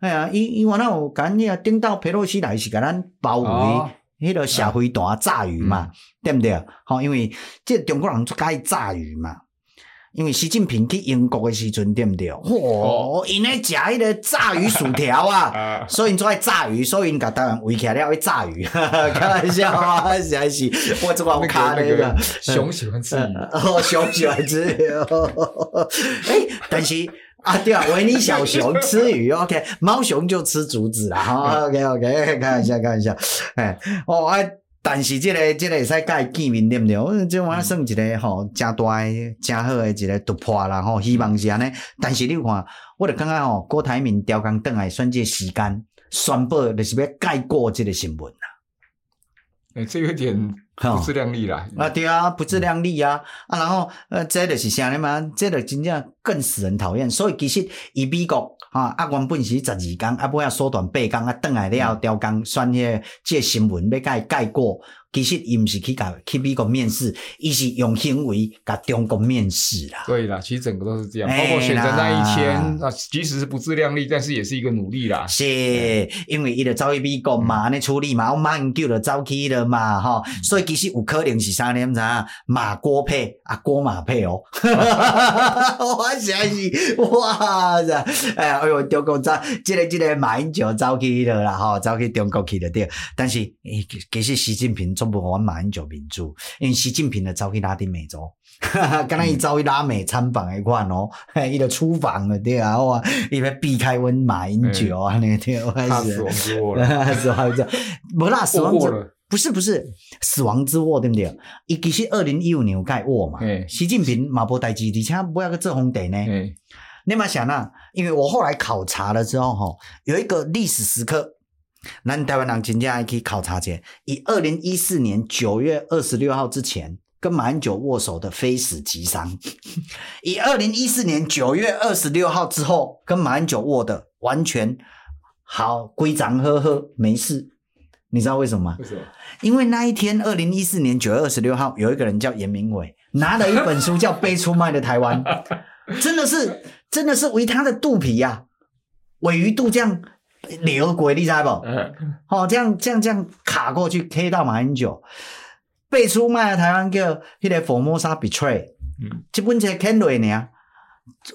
哎呀，伊伊原来有讲迄个顶到佩洛西来是甲咱包围，迄个社会大炸鱼嘛，对不对？吼，因为这中国人最爱炸鱼嘛，因为习近平去英国的时阵，对不对？嚯，因咧食迄个炸鱼薯条啊，所以因最爱炸鱼，所以因甲台湾围起来了会炸鱼，开玩笑啊，实在是我这块卡那个 熊喜欢吃鱼，哦，熊喜欢吃鱼，诶，但是。啊，对啊，维尼小熊吃鱼，OK，猫熊就吃竹子啦，哈，OK，OK，开玩笑，开玩笑，哎，哦，啊，但是这个，这个会使甲伊见面对不对？我这玩意算一个吼，真大诶，真好诶一个突破啦，吼，希望是安尼。但是你看，我就感觉吼，郭台铭调工转来选即个时间，宣布就是要盖过即个新闻啦。诶、欸，这有点。不自量力啦！啊，对啊，不自量力啊！啊，然后呃，这就是啥呢嘛？这就真正更使人讨厌。所以其实以美国啊，啊，原本是十二天，啊，不要缩短八天啊，转来了调工，选迄个这新闻要盖盖过。其实伊毋是去甲去美国面试，伊是用行为甲中国面试啦。对啦，其实整个都是这样，包括选择那一天啊，即使是不自量力，但是也是一个努力啦。是，因为伊就走去美国嘛，安尼处理嘛，我马英九就走去了嘛，吼，所以其实有可能是啥呢？啥马郭配啊，郭马配哦。我想 是哇塞，哎呀，哎呦，中国走，这个这个马英九走去了啦，吼，走去中国去了对。但是，其实习近平总不玩马英九民主，因为习近平的走去拉丁美洲，刚才伊走去拉美参访一款哦，伊就出访了对啊，哇，伊要避开温马英九啊，那个对，他死亡之握了，死亡之，不啦，死亡之，不是不是死亡之握，对不对？伊其实二零一五年有盖握嘛，习近平马博代基，而且不要个这红点呢，你嘛想啊，因为我后来考察了之后哈，有一个历史时刻。咱台湾人真正爱去考察者，以二零一四年九月二十六号之前跟马英九握手的非死即伤，以二零一四年九月二十六号之后跟马英九握的完全好，规章呵呵没事。你知道为什么吗？为什么？因为那一天二零一四年九月二十六号，有一个人叫严明伟，拿了一本书叫《被出卖的台湾》，真的是真的是为他的肚皮呀、啊，鮪鱼肚这样。流鬼，你知不？哦，这样这样这样卡过去，K 到马英九被出卖的台湾叫迄个 Formosa Betray，嗯，这本才看落呢。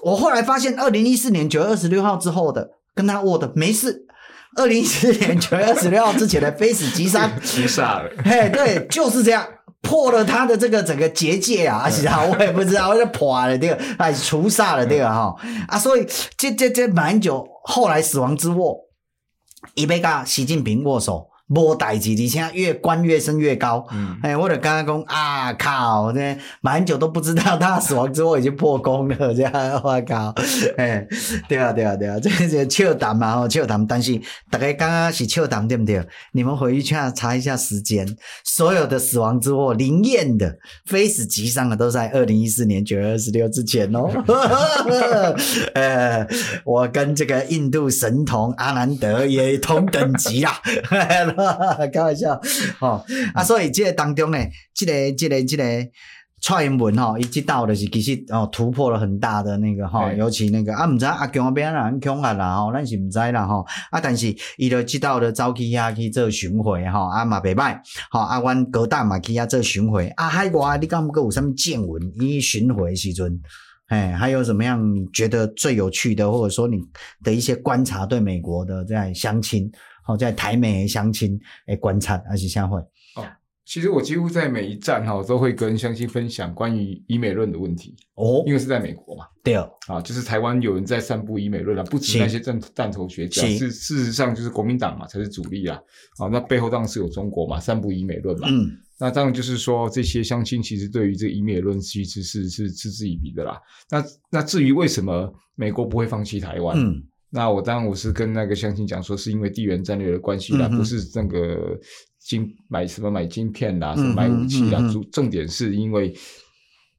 我后来发现，二零一四年九月二十六号之后的跟他握的没事，二零一四年九月二十六号之前的非死即伤，除煞了。嘿，对，就是这样破了他的这个整个结界啊，而且啊，我也不知道，我就破了这个，哎，除煞了这个哈啊，所以这这这马英九后来死亡之握，伊要跟习近平握手。无代志，而且越关越升越高。嗯，哎，我就刚刚讲啊，靠，这马英九都不知道他死亡之后已经破功了，这样我靠，哎，对啊，对啊，对啊，这个笑谈嘛，吼，笑谈，但是大家刚刚是笑谈，对不对？你们回去去查一下时间，所有的死亡之祸灵验的、非死即伤的，都在二零一四年九月二十六之前哦。呃，我跟这个印度神童阿南德也同等级啦。开玩笑，哦啊，所以这个当中呢，这个、这个、这个蔡英文哈，一直到的是其实哦突破了很大的那个哈，对。尤其那个啊，唔知阿强那边人强啊啦吼，咱是唔知啦吼，啊，但是伊就知道的早起啊去做巡回哈，啊嘛袂歹，好啊，阮高大嘛去遐做巡回，啊海外你敢有啥物见闻？伊巡回时阵，哎，还有什么样你觉得最有趣的，或者说你的一些观察对美国的这样相亲？好，在台美相亲诶观察而且相会哦。其实我几乎在每一站哈，都会跟相亲分享关于医美论的问题哦，因为是在美国嘛。对啊，就是台湾有人在散布医美论啊，不止那些正弹头学家，是事实上就是国民党嘛才是主力啊。啊，那背后当然是有中国嘛，散布医美论嘛。嗯，那当然就是说这些相亲其实对于这个医美论其实是是嗤之以鼻的啦。那那至于为什么美国不会放弃台湾？嗯。那我当然我是跟那个乡亲讲说，是因为地缘战略的关系啦，嗯、不是那个晶买什么买晶片啦，什么买武器啦，主、嗯、重点是因为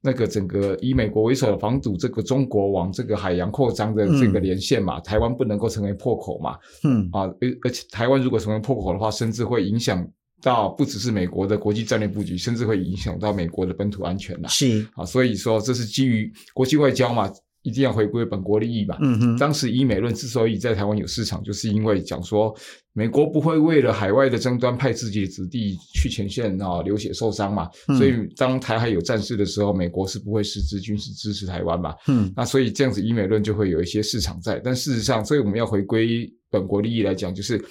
那个整个以美国为首的防堵这个中国往这个海洋扩张的这个连线嘛，嗯、台湾不能够成为破口嘛，嗯啊，而而且台湾如果成为破口的话，甚至会影响到不只是美国的国际战略布局，甚至会影响到美国的本土安全啦。是啊，所以说这是基于国际外交嘛。一定要回归本国利益嘛。嗯哼。当时以美论之所以在台湾有市场，就是因为讲说美国不会为了海外的争端派自己的子弟去前线啊流血受伤嘛。嗯。所以当台海有战事的时候，美国是不会实质军事支持台湾嘛。嗯。那所以这样子以美论就会有一些市场在，但事实上，所以我们要回归本国利益来讲，就是。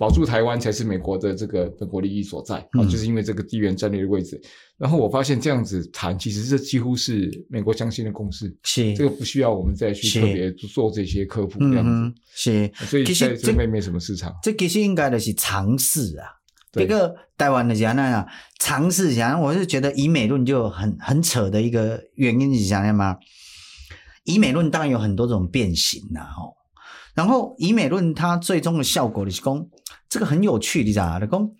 保住台湾才是美国的这个本国利益所在啊，嗯、就是因为这个地缘战略的位置。然后我发现这样子谈，其实这几乎是美国相信的共识，是这个不需要我们再去特别做这些科普这样子。嗯、是，所以在这边没什么市场。这其实应该的是尝试啊。这个台湾的人啊，尝试一下，我是觉得以美论就很很扯的一个原因是什么吗？医美论当然有很多种变形呐，吼。然后以美论它最终的效果的是讲。这个很有趣，你知道吗？你讲，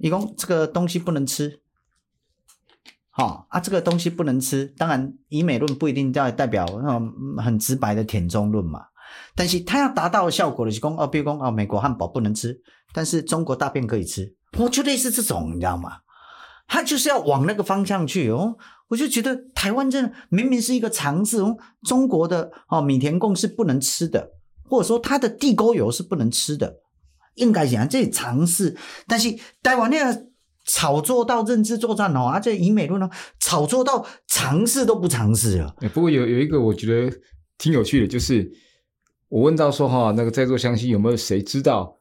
你讲这个东西不能吃，好啊，这个东西不能吃。当然，以美论不一定代代表那种很直白的舔中论嘛。但是它要达到的效果的是讲，哦，比如讲，哦，美国汉堡不能吃，但是中国大便可以吃。我就类似这种，你知道吗？他就是要往那个方向去哦。我就觉得台湾真的明明是一个尝试哦，中国的哦米田共是不能吃的，或者说它的地沟油是不能吃的。应该讲这尝试，但是台湾那个炒作到认知作战哦，啊，这以美论呢，炒作到尝试都不尝试了。不过有有一个我觉得挺有趣的，就是我问到说哈，那个在座乡亲有没有谁知道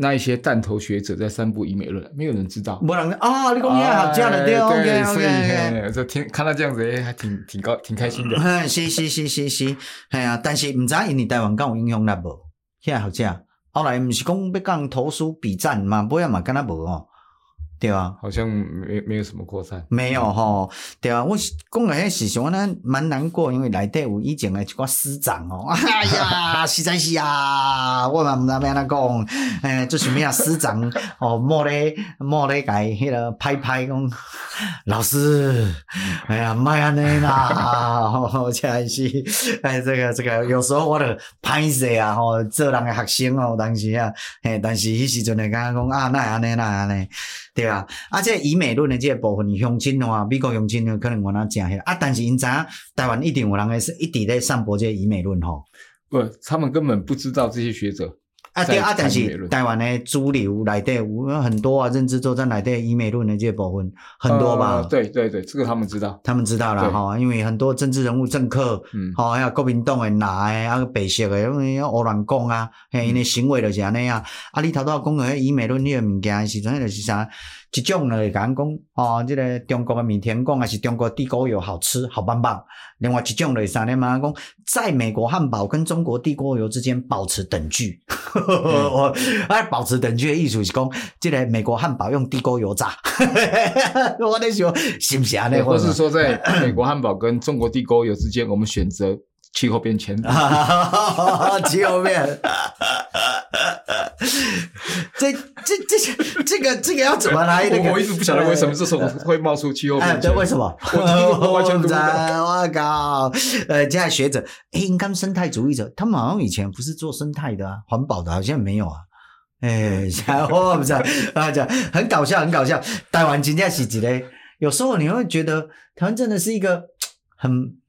那一些弹头学者在散布医美论？没有人知道。没人啊，你讲你好这样的对，OK OK。这听看到这样子，哎，还挺挺高，挺开心的。嗯，是是是是是，哎呀，但是唔知因为台湾敢有影响力无？现在好这样。后来不是讲要讲投书比战嘛，不要嘛，跟他无哦，对啊，好像没没有什么扩散，没有吼，对啊，我讲个迄时阵呢，蛮难过，因为内底有以前的一个师长哦，哎呀，实在是啊，我嘛毋知要安怎讲，诶，就是咩啊，师长？哦，莫咧莫咧甲伊迄个拍拍讲，老师，哎呀，莫安尼啦，真是，哎，这个这个，有时候我着歹势啊，吼，做人的学生哦，当时啊，嘿，但是迄时阵会感觉讲啊，那安尼那安尼。对啊，啊，这以美论的这个部分，相亲的话，美国相亲可能我那讲啊，但是因知影台湾一定有人是一直在散播这个医美论吼。不，他们根本不知道这些学者。啊对啊，但是台湾的主流内底有很多啊，认知作战内底以美论的这些部分很多吧？呃、对对对，这个他们知道，他们知道了哈，因为很多政治人物、政客，嗯，好，还有国民党的拿的啊，白色的，因为胡乱讲啊，嘿，因的行为就是安尼啊。啊，你头头讲个以美论那个物件时阵，就是啥？一种呢，讲讲哦，这个中国的米田共还是中国地沟油好吃好棒棒。另外一种呢，啥呢嘛讲，在美国汉堡跟中国地沟油之间保持等距。我哎，保持等距的意思是讲，这个美国汉堡用地沟油炸。我在想，是不是啊？或是说，在美国汉堡跟中国地沟油之间，我们选择气候变迁。气候变。这这这这个这个要怎么来？我我一直不晓得为什么这时候会冒出气候变迁。为什么？我完全不知道。我靠！呃，这样学者，哎，应该生态主义者，他们好像以前不是做生态的啊，环保的，好像没有啊。哎，我不知道啊，讲很搞笑，很搞笑。台湾真正是一个，有时候你会觉得台湾真的是一个很。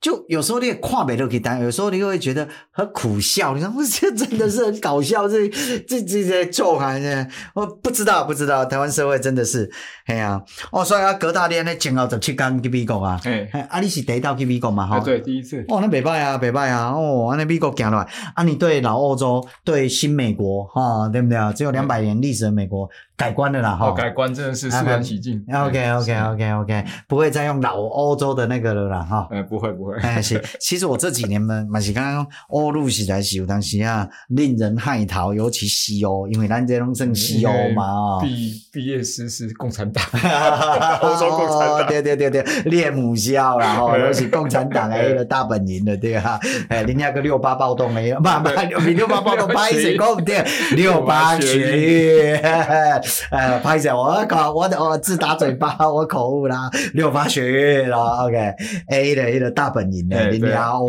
就有时候你也跨北都可以当，有时候你会觉得很苦笑。你说 这真的是很搞笑，这这这些做还是我不知道，不知道台湾社会真的是，哎呀，哦，所以啊，葛大连呢前后十七天去美国啊，哎，啊，你是第一道去美国嘛？哈，对，第一次。哦，那没办啊，没办啊，哦，那美国行了，啊，你对老欧洲，对新美国，哈，对不对啊？只有两百年历史的美国。改观了啦，哈！改观真的是肃然起敬。OK，OK，OK，OK，不会再用老欧洲的那个了啦，哈。哎，不会，不会。哎，是，其实我这几年嘛，蛮是刚刚欧陆实在是有当时啊，令人害逃，尤其西欧，因为咱这种正西欧嘛，啊。毕毕业诗是共产党，欧洲共产党。对对对对，恋母校啦，哈，尤其共产党的那个大本营的，对啊。哎，人家个六八暴动没有？不不，比六八暴动 拍谁讲不对？六八学运。呃，拍一下，我搞我的我自打嘴巴，我口误啦，六八学院啦，OK，A 的 A 的大本营的，你好，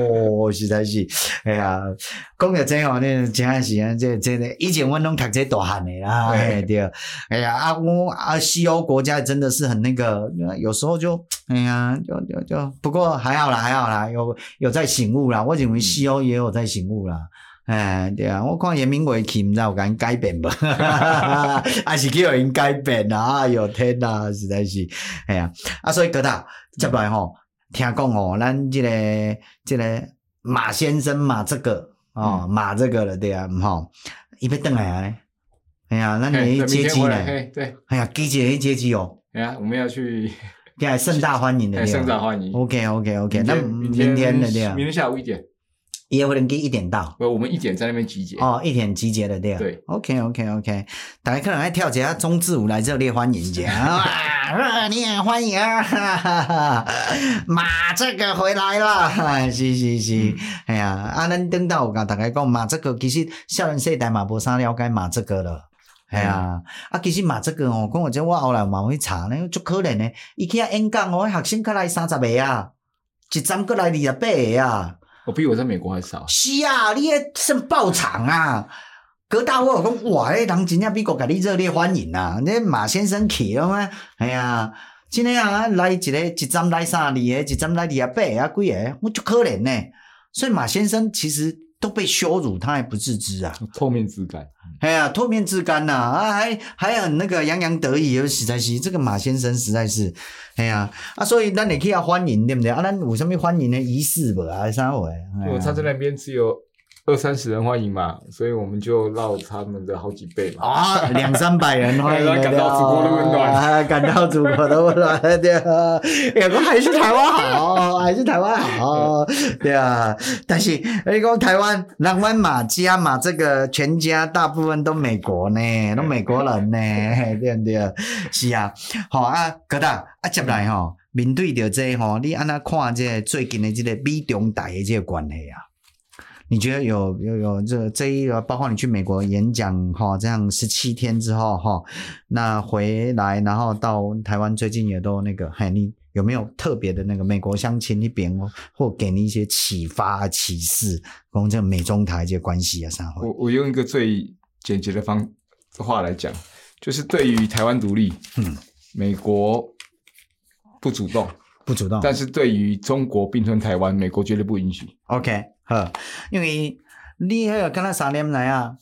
实在是，哎呀，讲到这话呢，真系是，这这个以前我拢读这大汉的啦，哎对，哎呀，啊我啊西欧国家真的是很那个，有时候就，哎呀，就就就，不过还好啦，还好啦，有有在醒悟啦，我认为西欧也有在醒悟啦。哎，对啊，我看颜明伟去，唔知有敢改变吧？还是叫人改变啊？哎呦天呐，实在是，哎呀，啊，所以葛大接来吼，听讲哦，咱这个这个马先生马这个哦，马这个了，对啊，吼，伊要转来啊，哎呀，咱你接机呢？对，哎呀，几节接机哦？哎呀，我们要去，对，盛大欢迎的，盛大欢迎。OK，OK，OK，那明天的对啊，明天下午一点。也会能给一点到，不，我们一点在那边集结。哦，一点集结的对。对，OK，OK，OK，大家可能还跳起来中字舞来热烈欢迎一下，热烈欢迎啊！马这个回来了，是是是，哎呀，啊，咱等到我跟大家讲马这个，其实少年世代嘛无啥了解马这个了，哎呀，啊，其实马这个哦，讲我这我后来嘛会查呢，足可怜呢，伊去遐演讲哦，学生过来三十个啊，一站过来二十八个啊。我比我在美国还少。是啊，你也算爆场啊！各大我讲哇，诶，人真正比国给你热烈欢迎啊！那马先生去了吗？哎呀，今天啊来一个一站来三二个，一站来二十八啊，几个？我就可怜呢。所以马先生其实。都被羞辱，他还不自知啊！唾面自干，哎呀，唾面自干呐！啊，还还很那个洋洋得意，实在是这个马先生实在是，哎呀啊，所以那你可以要欢迎，对不对啊？咱有什么欢迎的仪式不？还是啥会？我他在那边只有。二三十人欢迎嘛，所以我们就绕他们的好几倍嘛。啊，两三百人欢迎，感到祖国的温暖，啊感到祖国的温暖，对啊，有个还是台湾好，还是台湾好，对啊。但是你讲台湾，台湾马家嘛，这个全家大部分都美国呢，都美国人呢，对不对？是啊，好啊，葛大啊，接来吼，面对着这吼，你安那看这最近的这个美中台的这个关系啊？你觉得有有有这这一个，包括你去美国演讲哈，这样十七天之后哈，那回来然后到台湾，最近也都那个，嘿，你有没有特别的那个美国相亲那边哦，或给你一些启发启示，跟这个美中台这些关系啊？啥？我我用一个最简洁的方话来讲，就是对于台湾独立，嗯，美国不主动，不主动，但是对于中国并吞台湾，美国绝对不允许。OK。呃，因为你迄个敢若三年来啊，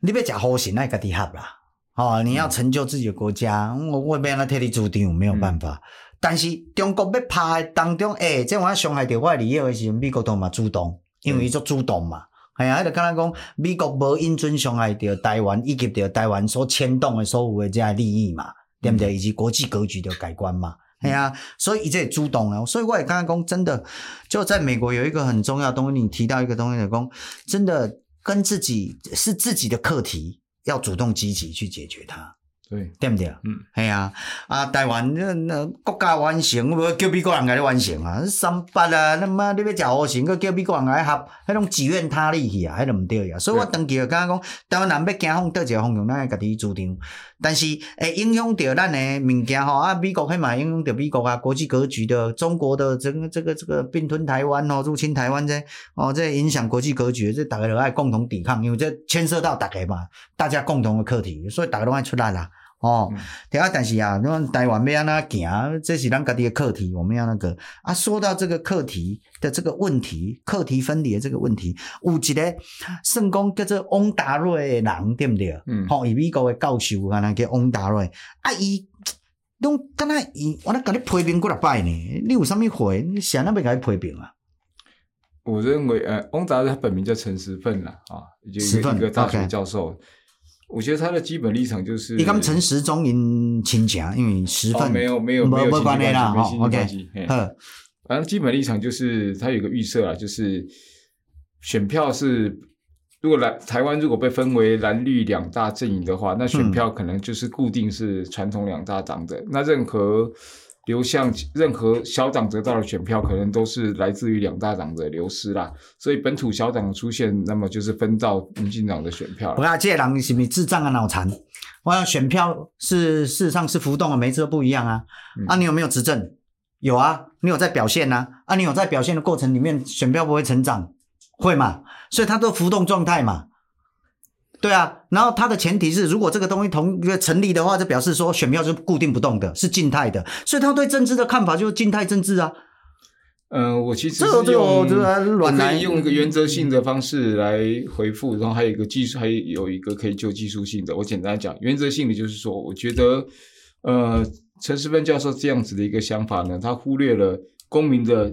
你要食好心爱家己合啦。哦，你要成就自己的国家，嗯、我我要安怎替你主张，没有办法。嗯、但是中国要拍的当中，诶、欸，这玩意伤害到我的利益的时候，美国都嘛主动，因为伊足主动嘛。系啊，迄个敢若讲美国无因准伤害到台湾，以及着台湾所牵动的所有的这样利益嘛，对不对？以及国际格局的改观嘛。哎呀，所以一直也主动了，所以我也刚刚讲，真的就在美国有一个很重要的东西，你提到一个东西的工，真的跟自己是自己的课题。要主动积极去解决它，对对不对？嗯，系啊，啊，台湾那那国家完成，我叫美国人来完成啊，三八啊，那么你要食好成，佮叫美国人来合，迄种自愿他利去啊，迄种毋对啊。所以我长期就感觉讲，台湾人要行向倒一个方向，咱会家己主张。但是会影响到咱诶物件吼，啊，美国迄嘛影响到美国啊，国际格局的中国的整个这个这个并吞台湾哦，入侵台湾这哦，这影响国际格局，这大家都爱共同抵抗，因为这牵涉到大家嘛，大家共同的课题，所以大家都爱出来啦。哦，对啊，但是啊，那台湾要安那行，这是咱家己的课题，我们要那个啊。说到这个课题的这个问题，课题分离的这个问题，有一个圣公叫做翁达瑞的人，对不对？嗯，好，伊美国的教授啊，那叫翁达瑞啊，伊拢敢若伊，我来甲你批评过来摆呢，你有啥物话？你想那边甲你批评啊？我认为，呃，翁达瑞他本名叫陈时奋啦，啊，就是一个大学教授。我觉得他的基本立场就是，你刚陈时中因亲戚，因为时奋、哦、没有没有没有关系啦，没亲戚关系。好，反正基本立场就是他有个预设啊，就是选票是如果蓝台湾如果被分为蓝绿两大阵营的话，那选票可能就是固定是传统两大党的，嗯、那任何。流向任何小党得到的选票，可能都是来自于两大党的流失啦。所以本土小党的出现，那么就是分到民进党的选票。我要这人是不是智障啊？脑残？我要选票是事实上是浮动啊，每次都不一样啊。嗯、啊，你有没有执政？有啊，你有在表现啊？啊，你有在表现的过程里面，选票不会成长，会嘛？所以它都浮动状态嘛。对啊，然后它的前提是，如果这个东西同一个成立的话，就表示说选票是固定不动的，是静态的，所以他对政治的看法就是静态政治啊。嗯、呃，我其实这个可以用一个原则性的方式来回复，然后还有一个技术，还有一个可以就技术性的。我简单讲，原则性的就是说，我觉得，呃，陈世芬教授这样子的一个想法呢，他忽略了公民的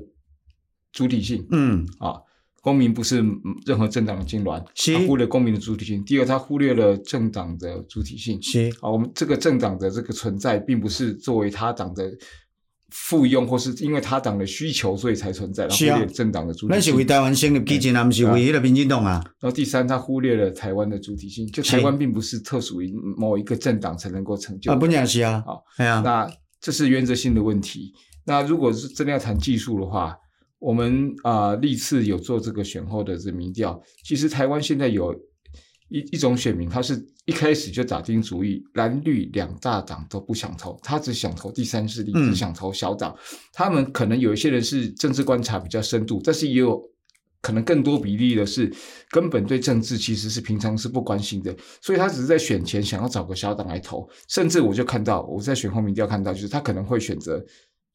主体性。嗯，啊。公民不是任何政党的痉挛，是他忽略公民的主体性。第二，他忽略了政党的主体性。是啊，我们这个政党的这个存在，并不是作为他党的附庸，或是因为他党的需求，所以才存在。是啊，忽略政党的主体性。那是为台湾成立基金啊，不是为了民进党啊。然后第三，他忽略了台湾的主体性。就台湾并不是特属于某一个政党才能够成就。啊，不讲是啊。好，哎呀，那这是原则性的问题。那如果是真的要谈技术的话，我们啊，历次有做这个选后的这民调，其实台湾现在有一一种选民，他是一开始就打定主意，蓝绿两大党都不想投，他只想投第三势力，只想投小党。嗯、他们可能有一些人是政治观察比较深度，但是也有可能更多比例的是根本对政治其实是平常是不关心的，所以他只是在选前想要找个小党来投，甚至我就看到我在选后民调看到，就是他可能会选择。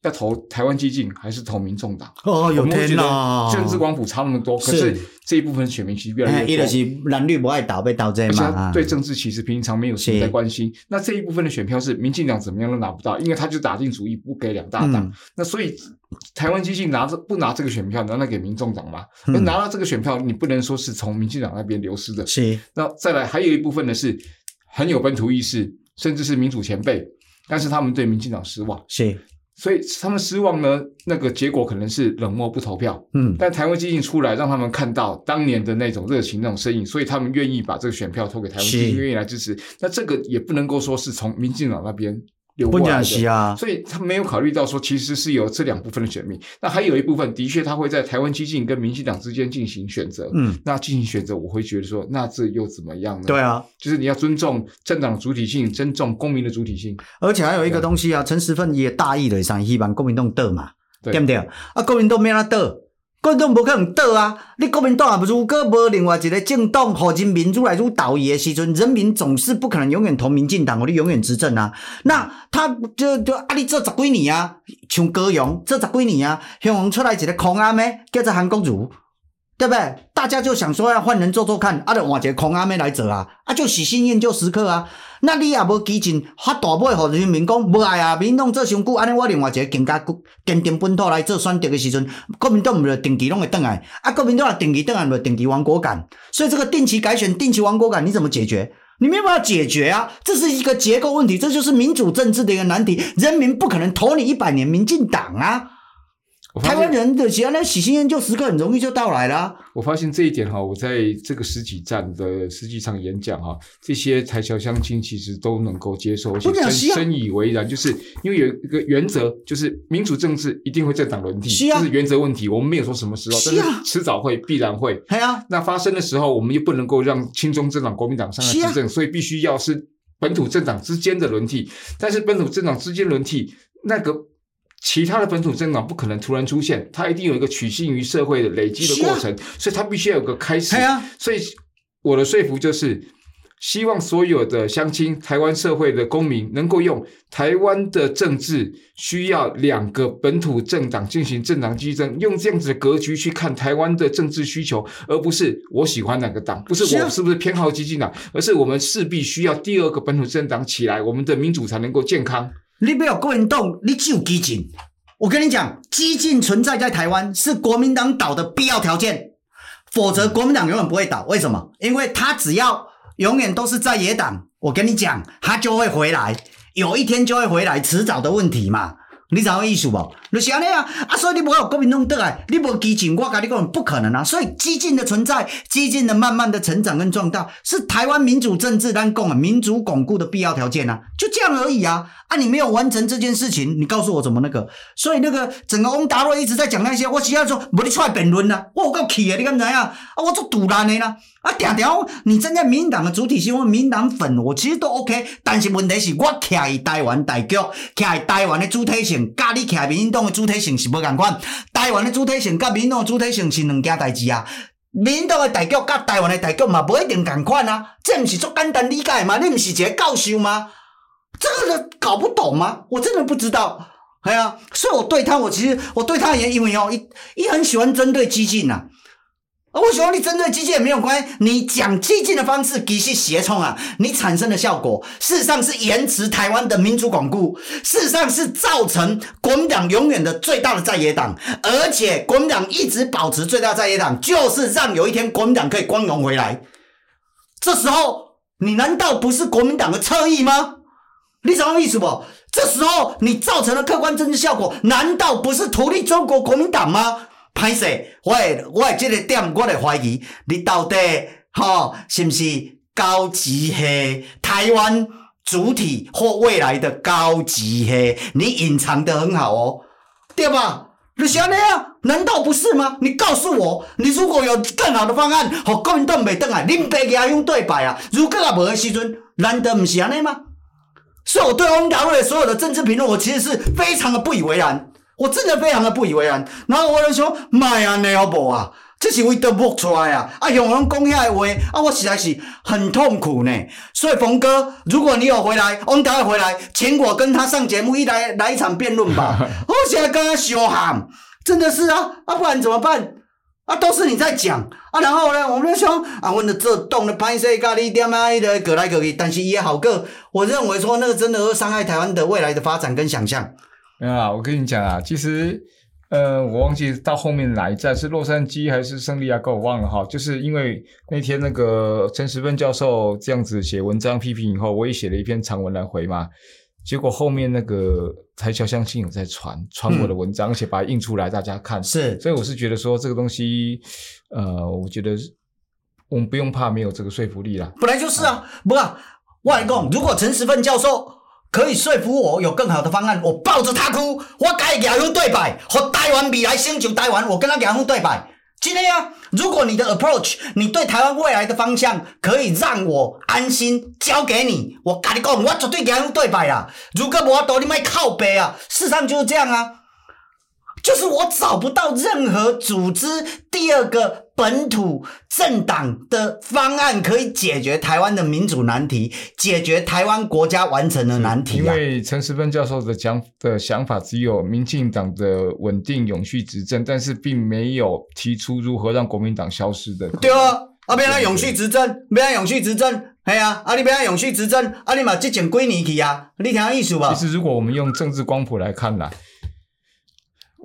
要投台湾激进还是投民众党？哦，有天哪！政治光谱差那么多，可是这一部分选民其实越来越多。一个是蓝绿不爱倒，被倒这嘛。对政治其实平常没有什么在关心。那这一部分的选票是民进党怎么样都拿不到，因为他就打定主意不给两大党。那所以台湾激进拿着不拿这个选票，拿来给民众党嘛？那拿到这个选票，你不能说是从民进党那边流失的。是。那再来还有一部分呢，是很有本土意识，甚至是民主前辈，但是他们对民进党失望。是。所以他们失望呢，那个结果可能是冷漠不投票。嗯，但台湾基进出来，让他们看到当年的那种热情、那种身影，所以他们愿意把这个选票投给台湾基进，愿意来支持。那这个也不能够说是从民进党那边。不讲是啊，所以他没有考虑到说，其实是有这两部分的选民。那还有一部分，的确他会在台湾激进跟民进党之间进行选择。嗯，那进行选择，我会觉得说，那这又怎么样呢？对啊，就是你要尊重政党的主体性，尊重公民的主体性。而且还有一个东西啊，陈时奋也大意了上希望国民党得嘛，对，对不对？啊，国民党没让他倒。国民党无可能倒啊！你国民党啊，如果无另外一个政党，和人民主来主导伊的时阵，人民总是不可能永远投民进党，你永远执政啊！那他就就啊，你做十几年啊，像高阳做十几年啊，香港出来一个空啊妹，叫做韩国瑜，对不对？大家就想说要换人做做看，啊，就换一个空阿妹来做啊，啊，就喜新厌旧时刻啊。那你也无激进发大尾，互人民讲无爱啊，民党做伤久，安尼我另外一个更加坚定本土来做选择的时阵，国民党毋就定期拢会转来，啊，国民党也定期转来，就定期亡国感。所以这个定期改选、定期亡国感，你怎么解决？你没有办法解决啊！这是一个结构问题，这就是民主政治的一个难题。人民不可能投你一百年民进党啊！台湾人的喜欢那喜新厌旧时刻很容易就到来了。我发现这一点哈，我在这个十几站的十几场演讲哈，这些台侨乡亲其实都能够接受，而且深深以为然。就是因为有一个原则，就是民主政治一定会政党轮替，这是原则问题。我们没有说什么时候，但是迟早会，必然会。对啊，那发生的时候，我们又不能够让亲中政党国民党上来执政，所以必须要是本土政党之间的轮替。但是本土政党之间轮替那个。其他的本土政党不可能突然出现，它一定有一个取信于社会的累积的过程，啊、所以它必须要有个开始。啊、所以我的说服就是，希望所有的乡亲、台湾社会的公民能够用台湾的政治需要两个本土政党进行政党激争，用这样子的格局去看台湾的政治需求，而不是我喜欢哪个党，不是我是不是偏好激进党，而是我们势必需要第二个本土政党起来，我们的民主才能够健康。你没有国民党，你只有激进。我跟你讲，激进存在在台湾是国民党倒的必要条件，否则国民党永远不会倒。为什么？因为他只要永远都是在野党，我跟你讲，他就会回来，有一天就会回来，迟早的问题嘛。你知道意思不？就是安尼啊！啊，所以你不要国民党倒来，你无激进，我跟你讲不可能啊！所以激进的存在，激进的慢慢的成长跟壮大，是台湾民主政治单共啊，民主巩固的必要条件啊，就这样而已啊！啊，你没有完成这件事情，你告诉我怎么那个？所以那个整个翁达瑞一直在讲那些，我只要说，不你出来辩论啊，我有够气的，你敢知影？啊，我做赌烂的啦！啊，条条，你站在民党的主体性，我民党粉，我其实都 OK。但是问题是我徛在台湾大局，徛在台湾的主体性，甲你徛在民进党的主体性是无共款。台湾的主体性甲民进党的主体性是两件代志啊。民进党的大局甲台湾的大局嘛，无一定共款啊。这毋是足简单理解吗？你毋是一个教授吗？这个人搞不懂吗？我真的不知道。哎呀，所以我对他，我其实我对他也因为哦，一一很喜欢针对激进呐。我喜欢你针对激进也没有关系，你讲激进的方式其实协冲啊，你产生的效果事实上是延迟台湾的民主巩固，事实上是造成国民党永远的最大的在野党，而且国民党一直保持最大在野党，就是让有一天国民党可以光荣回来。这时候你难道不是国民党的侧翼吗？你什么意思不？这时候你造成的客观政治效果，难道不是图利中国国民党吗？歹势，我会我会这个点，我来怀疑你到底哈、是不是高级黑台湾主体或未来的高级黑？你隐藏得很好哦，对吧？你想那样？难道不是吗？你告诉我，你如果有更好的方案，和国民党袂倒来，恁爸也用对白啊？如果也无的时阵，难道不是安尼吗？所以我对翁达瑞所有的政治评论，我其实是非常的不以为然。我真的非常的不以为然，然后我就说，妈呀，你要不啊？这是为得播出来啊！啊，用人讲遐话，啊，我实在是很痛苦呢。所以，冯哥，如果你有回来，翁达瑞回来，请我跟他上节目，一来来一场辩论吧。我现在跟他相喊，真的是啊，啊，不然怎么办？啊，都是你在讲啊，然后呢，我们就说啊，我的这动的拍摄咖喱点啊，的隔来隔去，但是也好个，我认为说那个真的会伤害台湾的未来的发展跟想象。没有啊，我跟你讲啊，其实，呃，我忘记到后面哪一站是洛杉矶还是圣地亚哥，我忘了哈。就是因为那天那个陈时芬教授这样子写文章批评以后，我也写了一篇长文来回嘛。结果后面那个台侨相亲有在传传我的文章，嗯、而且把它印出来大家看。是，所以我是觉得说这个东西，呃，我觉得我们不用怕没有这个说服力啦。本来就是啊，啊不啊，外公，如果陈时芬教授。可以说服我有更好的方案，我抱着他哭，我该给他对白，和台湾未来星球台湾，我跟他讲对白。今天啊，如果你的 approach，你对台湾未来的方向可以让我安心交给你，我跟你讲，我绝对给他对白啊。如果无多，你卖靠背啊。事实上就是这样啊，就是我找不到任何组织第二个本土政党的方案可以解决台湾的民主难题，解决台湾国家完成的难题啊。因为陈时芬教授的讲的想法只有民进党的稳定永续执政，但是并没有提出如何让国民党消失的。对啊，啊，别让永续执政，别让永续执政。哎呀，啊，你别让永续执政，啊，你嘛这前几年去啊，你听意思吧？其实，如果我们用政治光谱来看来，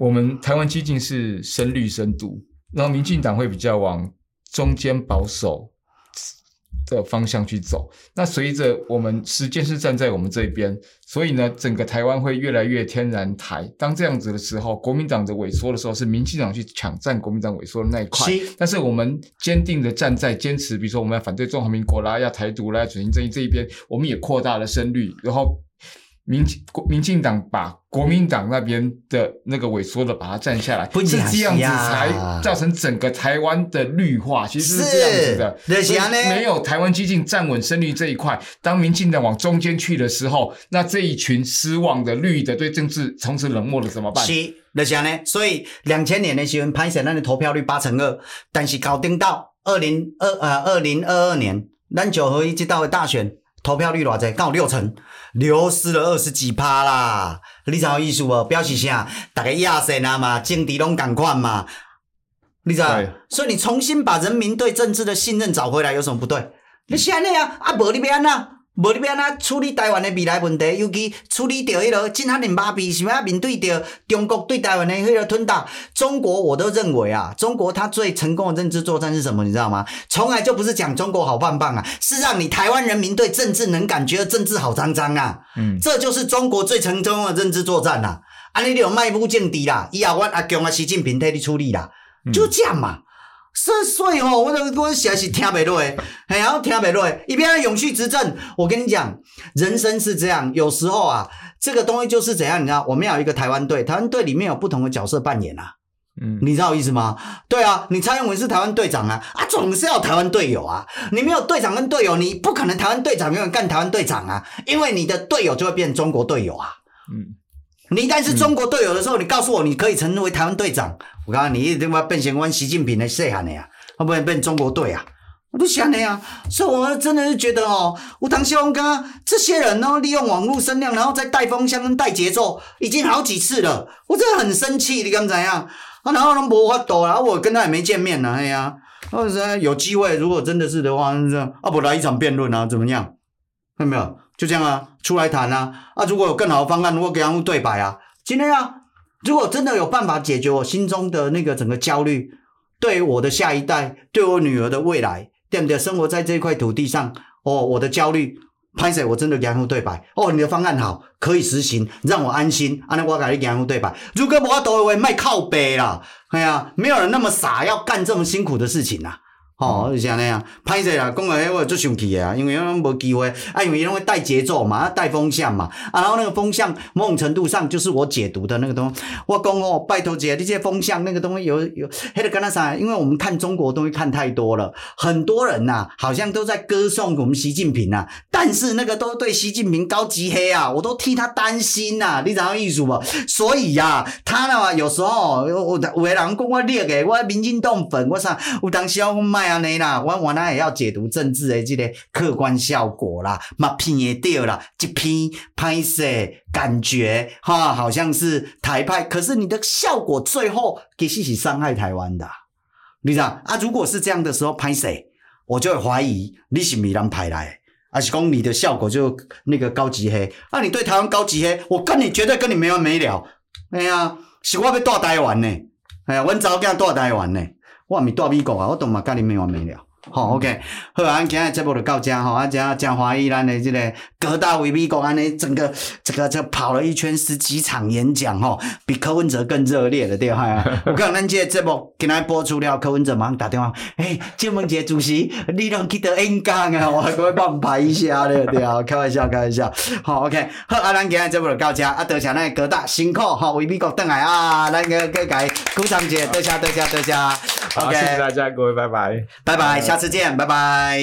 我们台湾激进是深绿深度，然后民进党会比较往中间保守的方向去走。那随着我们时间是站在我们这边，所以呢，整个台湾会越来越天然台。当这样子的时候，国民党的萎缩的时候，是民进党去抢占国民党萎缩的那一块。但是我们坚定的站在坚持，比如说我们要反对中华民国啦，要台独啦，要转型正义这一边，我们也扩大了深绿，然后。民国民进党把国民党那边的那个萎缩的把它占下来，是这样子才造成整个台湾的绿化，其实是这样子的。没有台湾激进站稳深绿这一块，当民进党往中间去的时候，那这一群失望的绿的对政治从此冷漠了怎么办？是，就呢。所以两千年的时候，潘神那的投票率八成二，但是搞定到二零二呃二零二二年，咱九合一这道的大选。投票率偌济？刚好六成，流失了二十几趴啦！你知道意思无？表示啥？大家亚神啊嘛，政敌拢赶快嘛，你知道？所以你重新把人民对政治的信任找回来，有什么不对？你是安尼啊？啊，无你要安怎？无你要安怎处理台湾的未来问题，尤其处理掉迄个真汉的麻痹，想要面对着中国对台湾的迄个吞打。中国我都认为啊，中国它最成功的政治作战是什么？你知道吗？从来就不是讲中国好棒棒啊，是让你台湾人民对政治能感觉政治好脏脏啊。嗯，这就是中国最成功的政治作战啦。啊，你有迈步政敌啦，以后我阿强啊，习近平替你处理啦，就这样嘛。所以，所以哦，我我我实在是听不落诶，哎呀，听不落诶，一边要永续执政，我跟你讲，人生是这样，有时候啊，这个东西就是怎样，你知道，我们要有一个台湾队，台湾队里面有不同的角色扮演啊，嗯，你知道我意思吗？对啊，你蔡英文是台湾队长啊，啊，总是要台湾队友啊，你没有队长跟队友，你不可能台湾队长永远干台湾队长啊，因为你的队友就会变成中国队友啊，嗯。你一旦是中国队友的时候，你告诉我你可以成为台湾队长，我告诉你，你一定要变成我习近平的细汉的呀，会不会变中国队啊？我都想的呀，所以我真的是觉得哦，我当希望刚刚这些人哦，利用网络声量，然后再带风向跟带节奏，已经好几次了，我真的很生气，你敢怎样？啊，然后都无法度啊，我跟他也没见面呢，哎呀，或者有机会，如果真的是的话，是这样，啊，不来一场辩论啊，怎么样？看到没有？就这样啊，出来谈啊！啊，如果有更好的方案，如果给他们对白啊，今天啊，如果真的有办法解决我心中的那个整个焦虑，对我的下一代，对我女儿的未来，对不对？生活在这块土地上，哦，我的焦虑，拍谢我真的给他们对白。哦，你的方案好，可以实行，让我安心。啊，那我跟你给他们对白。如果我都会卖靠北啦，哎呀，没有人那么傻要干这么辛苦的事情呐。哦，就是安尼啊，歹势啦，讲个迄我最生气的啊，因为拢无机会，啊，因为伊拢会带节奏嘛，带风向嘛，啊，然后那个风向某种程度上就是我解读的那个东西。我讲哦，拜托姐，你这些风向那个东西有有，迄个跟那啥？因为我们看中国东西看太多了，很多人呐、啊，好像都在歌颂我们习近平啊，但是那个都对习近平高级黑啊，我都替他担心呐、啊，你知道意思不？所以呀、啊，他呢，有时候有有的人讲我劣个，我民进党粉，我啥，有当时我卖。安尼啦，我我那也要解读政治的这个客观效果啦，嘛偏也掉啦，一篇拍摄感觉哈，好像是台派，可是你的效果最后其实是伤害台湾的，你知道啊？如果是这样的时候拍摄，我就会怀疑你是米人派来，还是讲你的效果就那个高级黑？啊，你对台湾高级黑，我跟你绝对跟你没完没了。哎呀，是我要带台湾呢，哎呀，阮早囝带台湾呢。我毋是住美国啊，我都嘛甲你没完没了。好，OK，好，咱今日节目就到遮吼，啊，遮真欢喜咱的即个葛大为美国安尼整个这个这跑了一圈十几场演讲哦，比柯文哲更热烈的对哈。我看咱这个节目今天播出了，柯文哲马上打电话，诶，建文杰主席，你拢记得演讲啊，我还可以帮你排一下的对啊，开玩笑，开玩笑。好，OK，好，啊，咱今日节目就到这，啊，多谢咱葛大辛苦哈，为美国等来啊，咱个各界鼓掌姐，多谢多谢多谢。OK，，谢谢大家，各位，拜拜，拜拜，下次见，拜拜。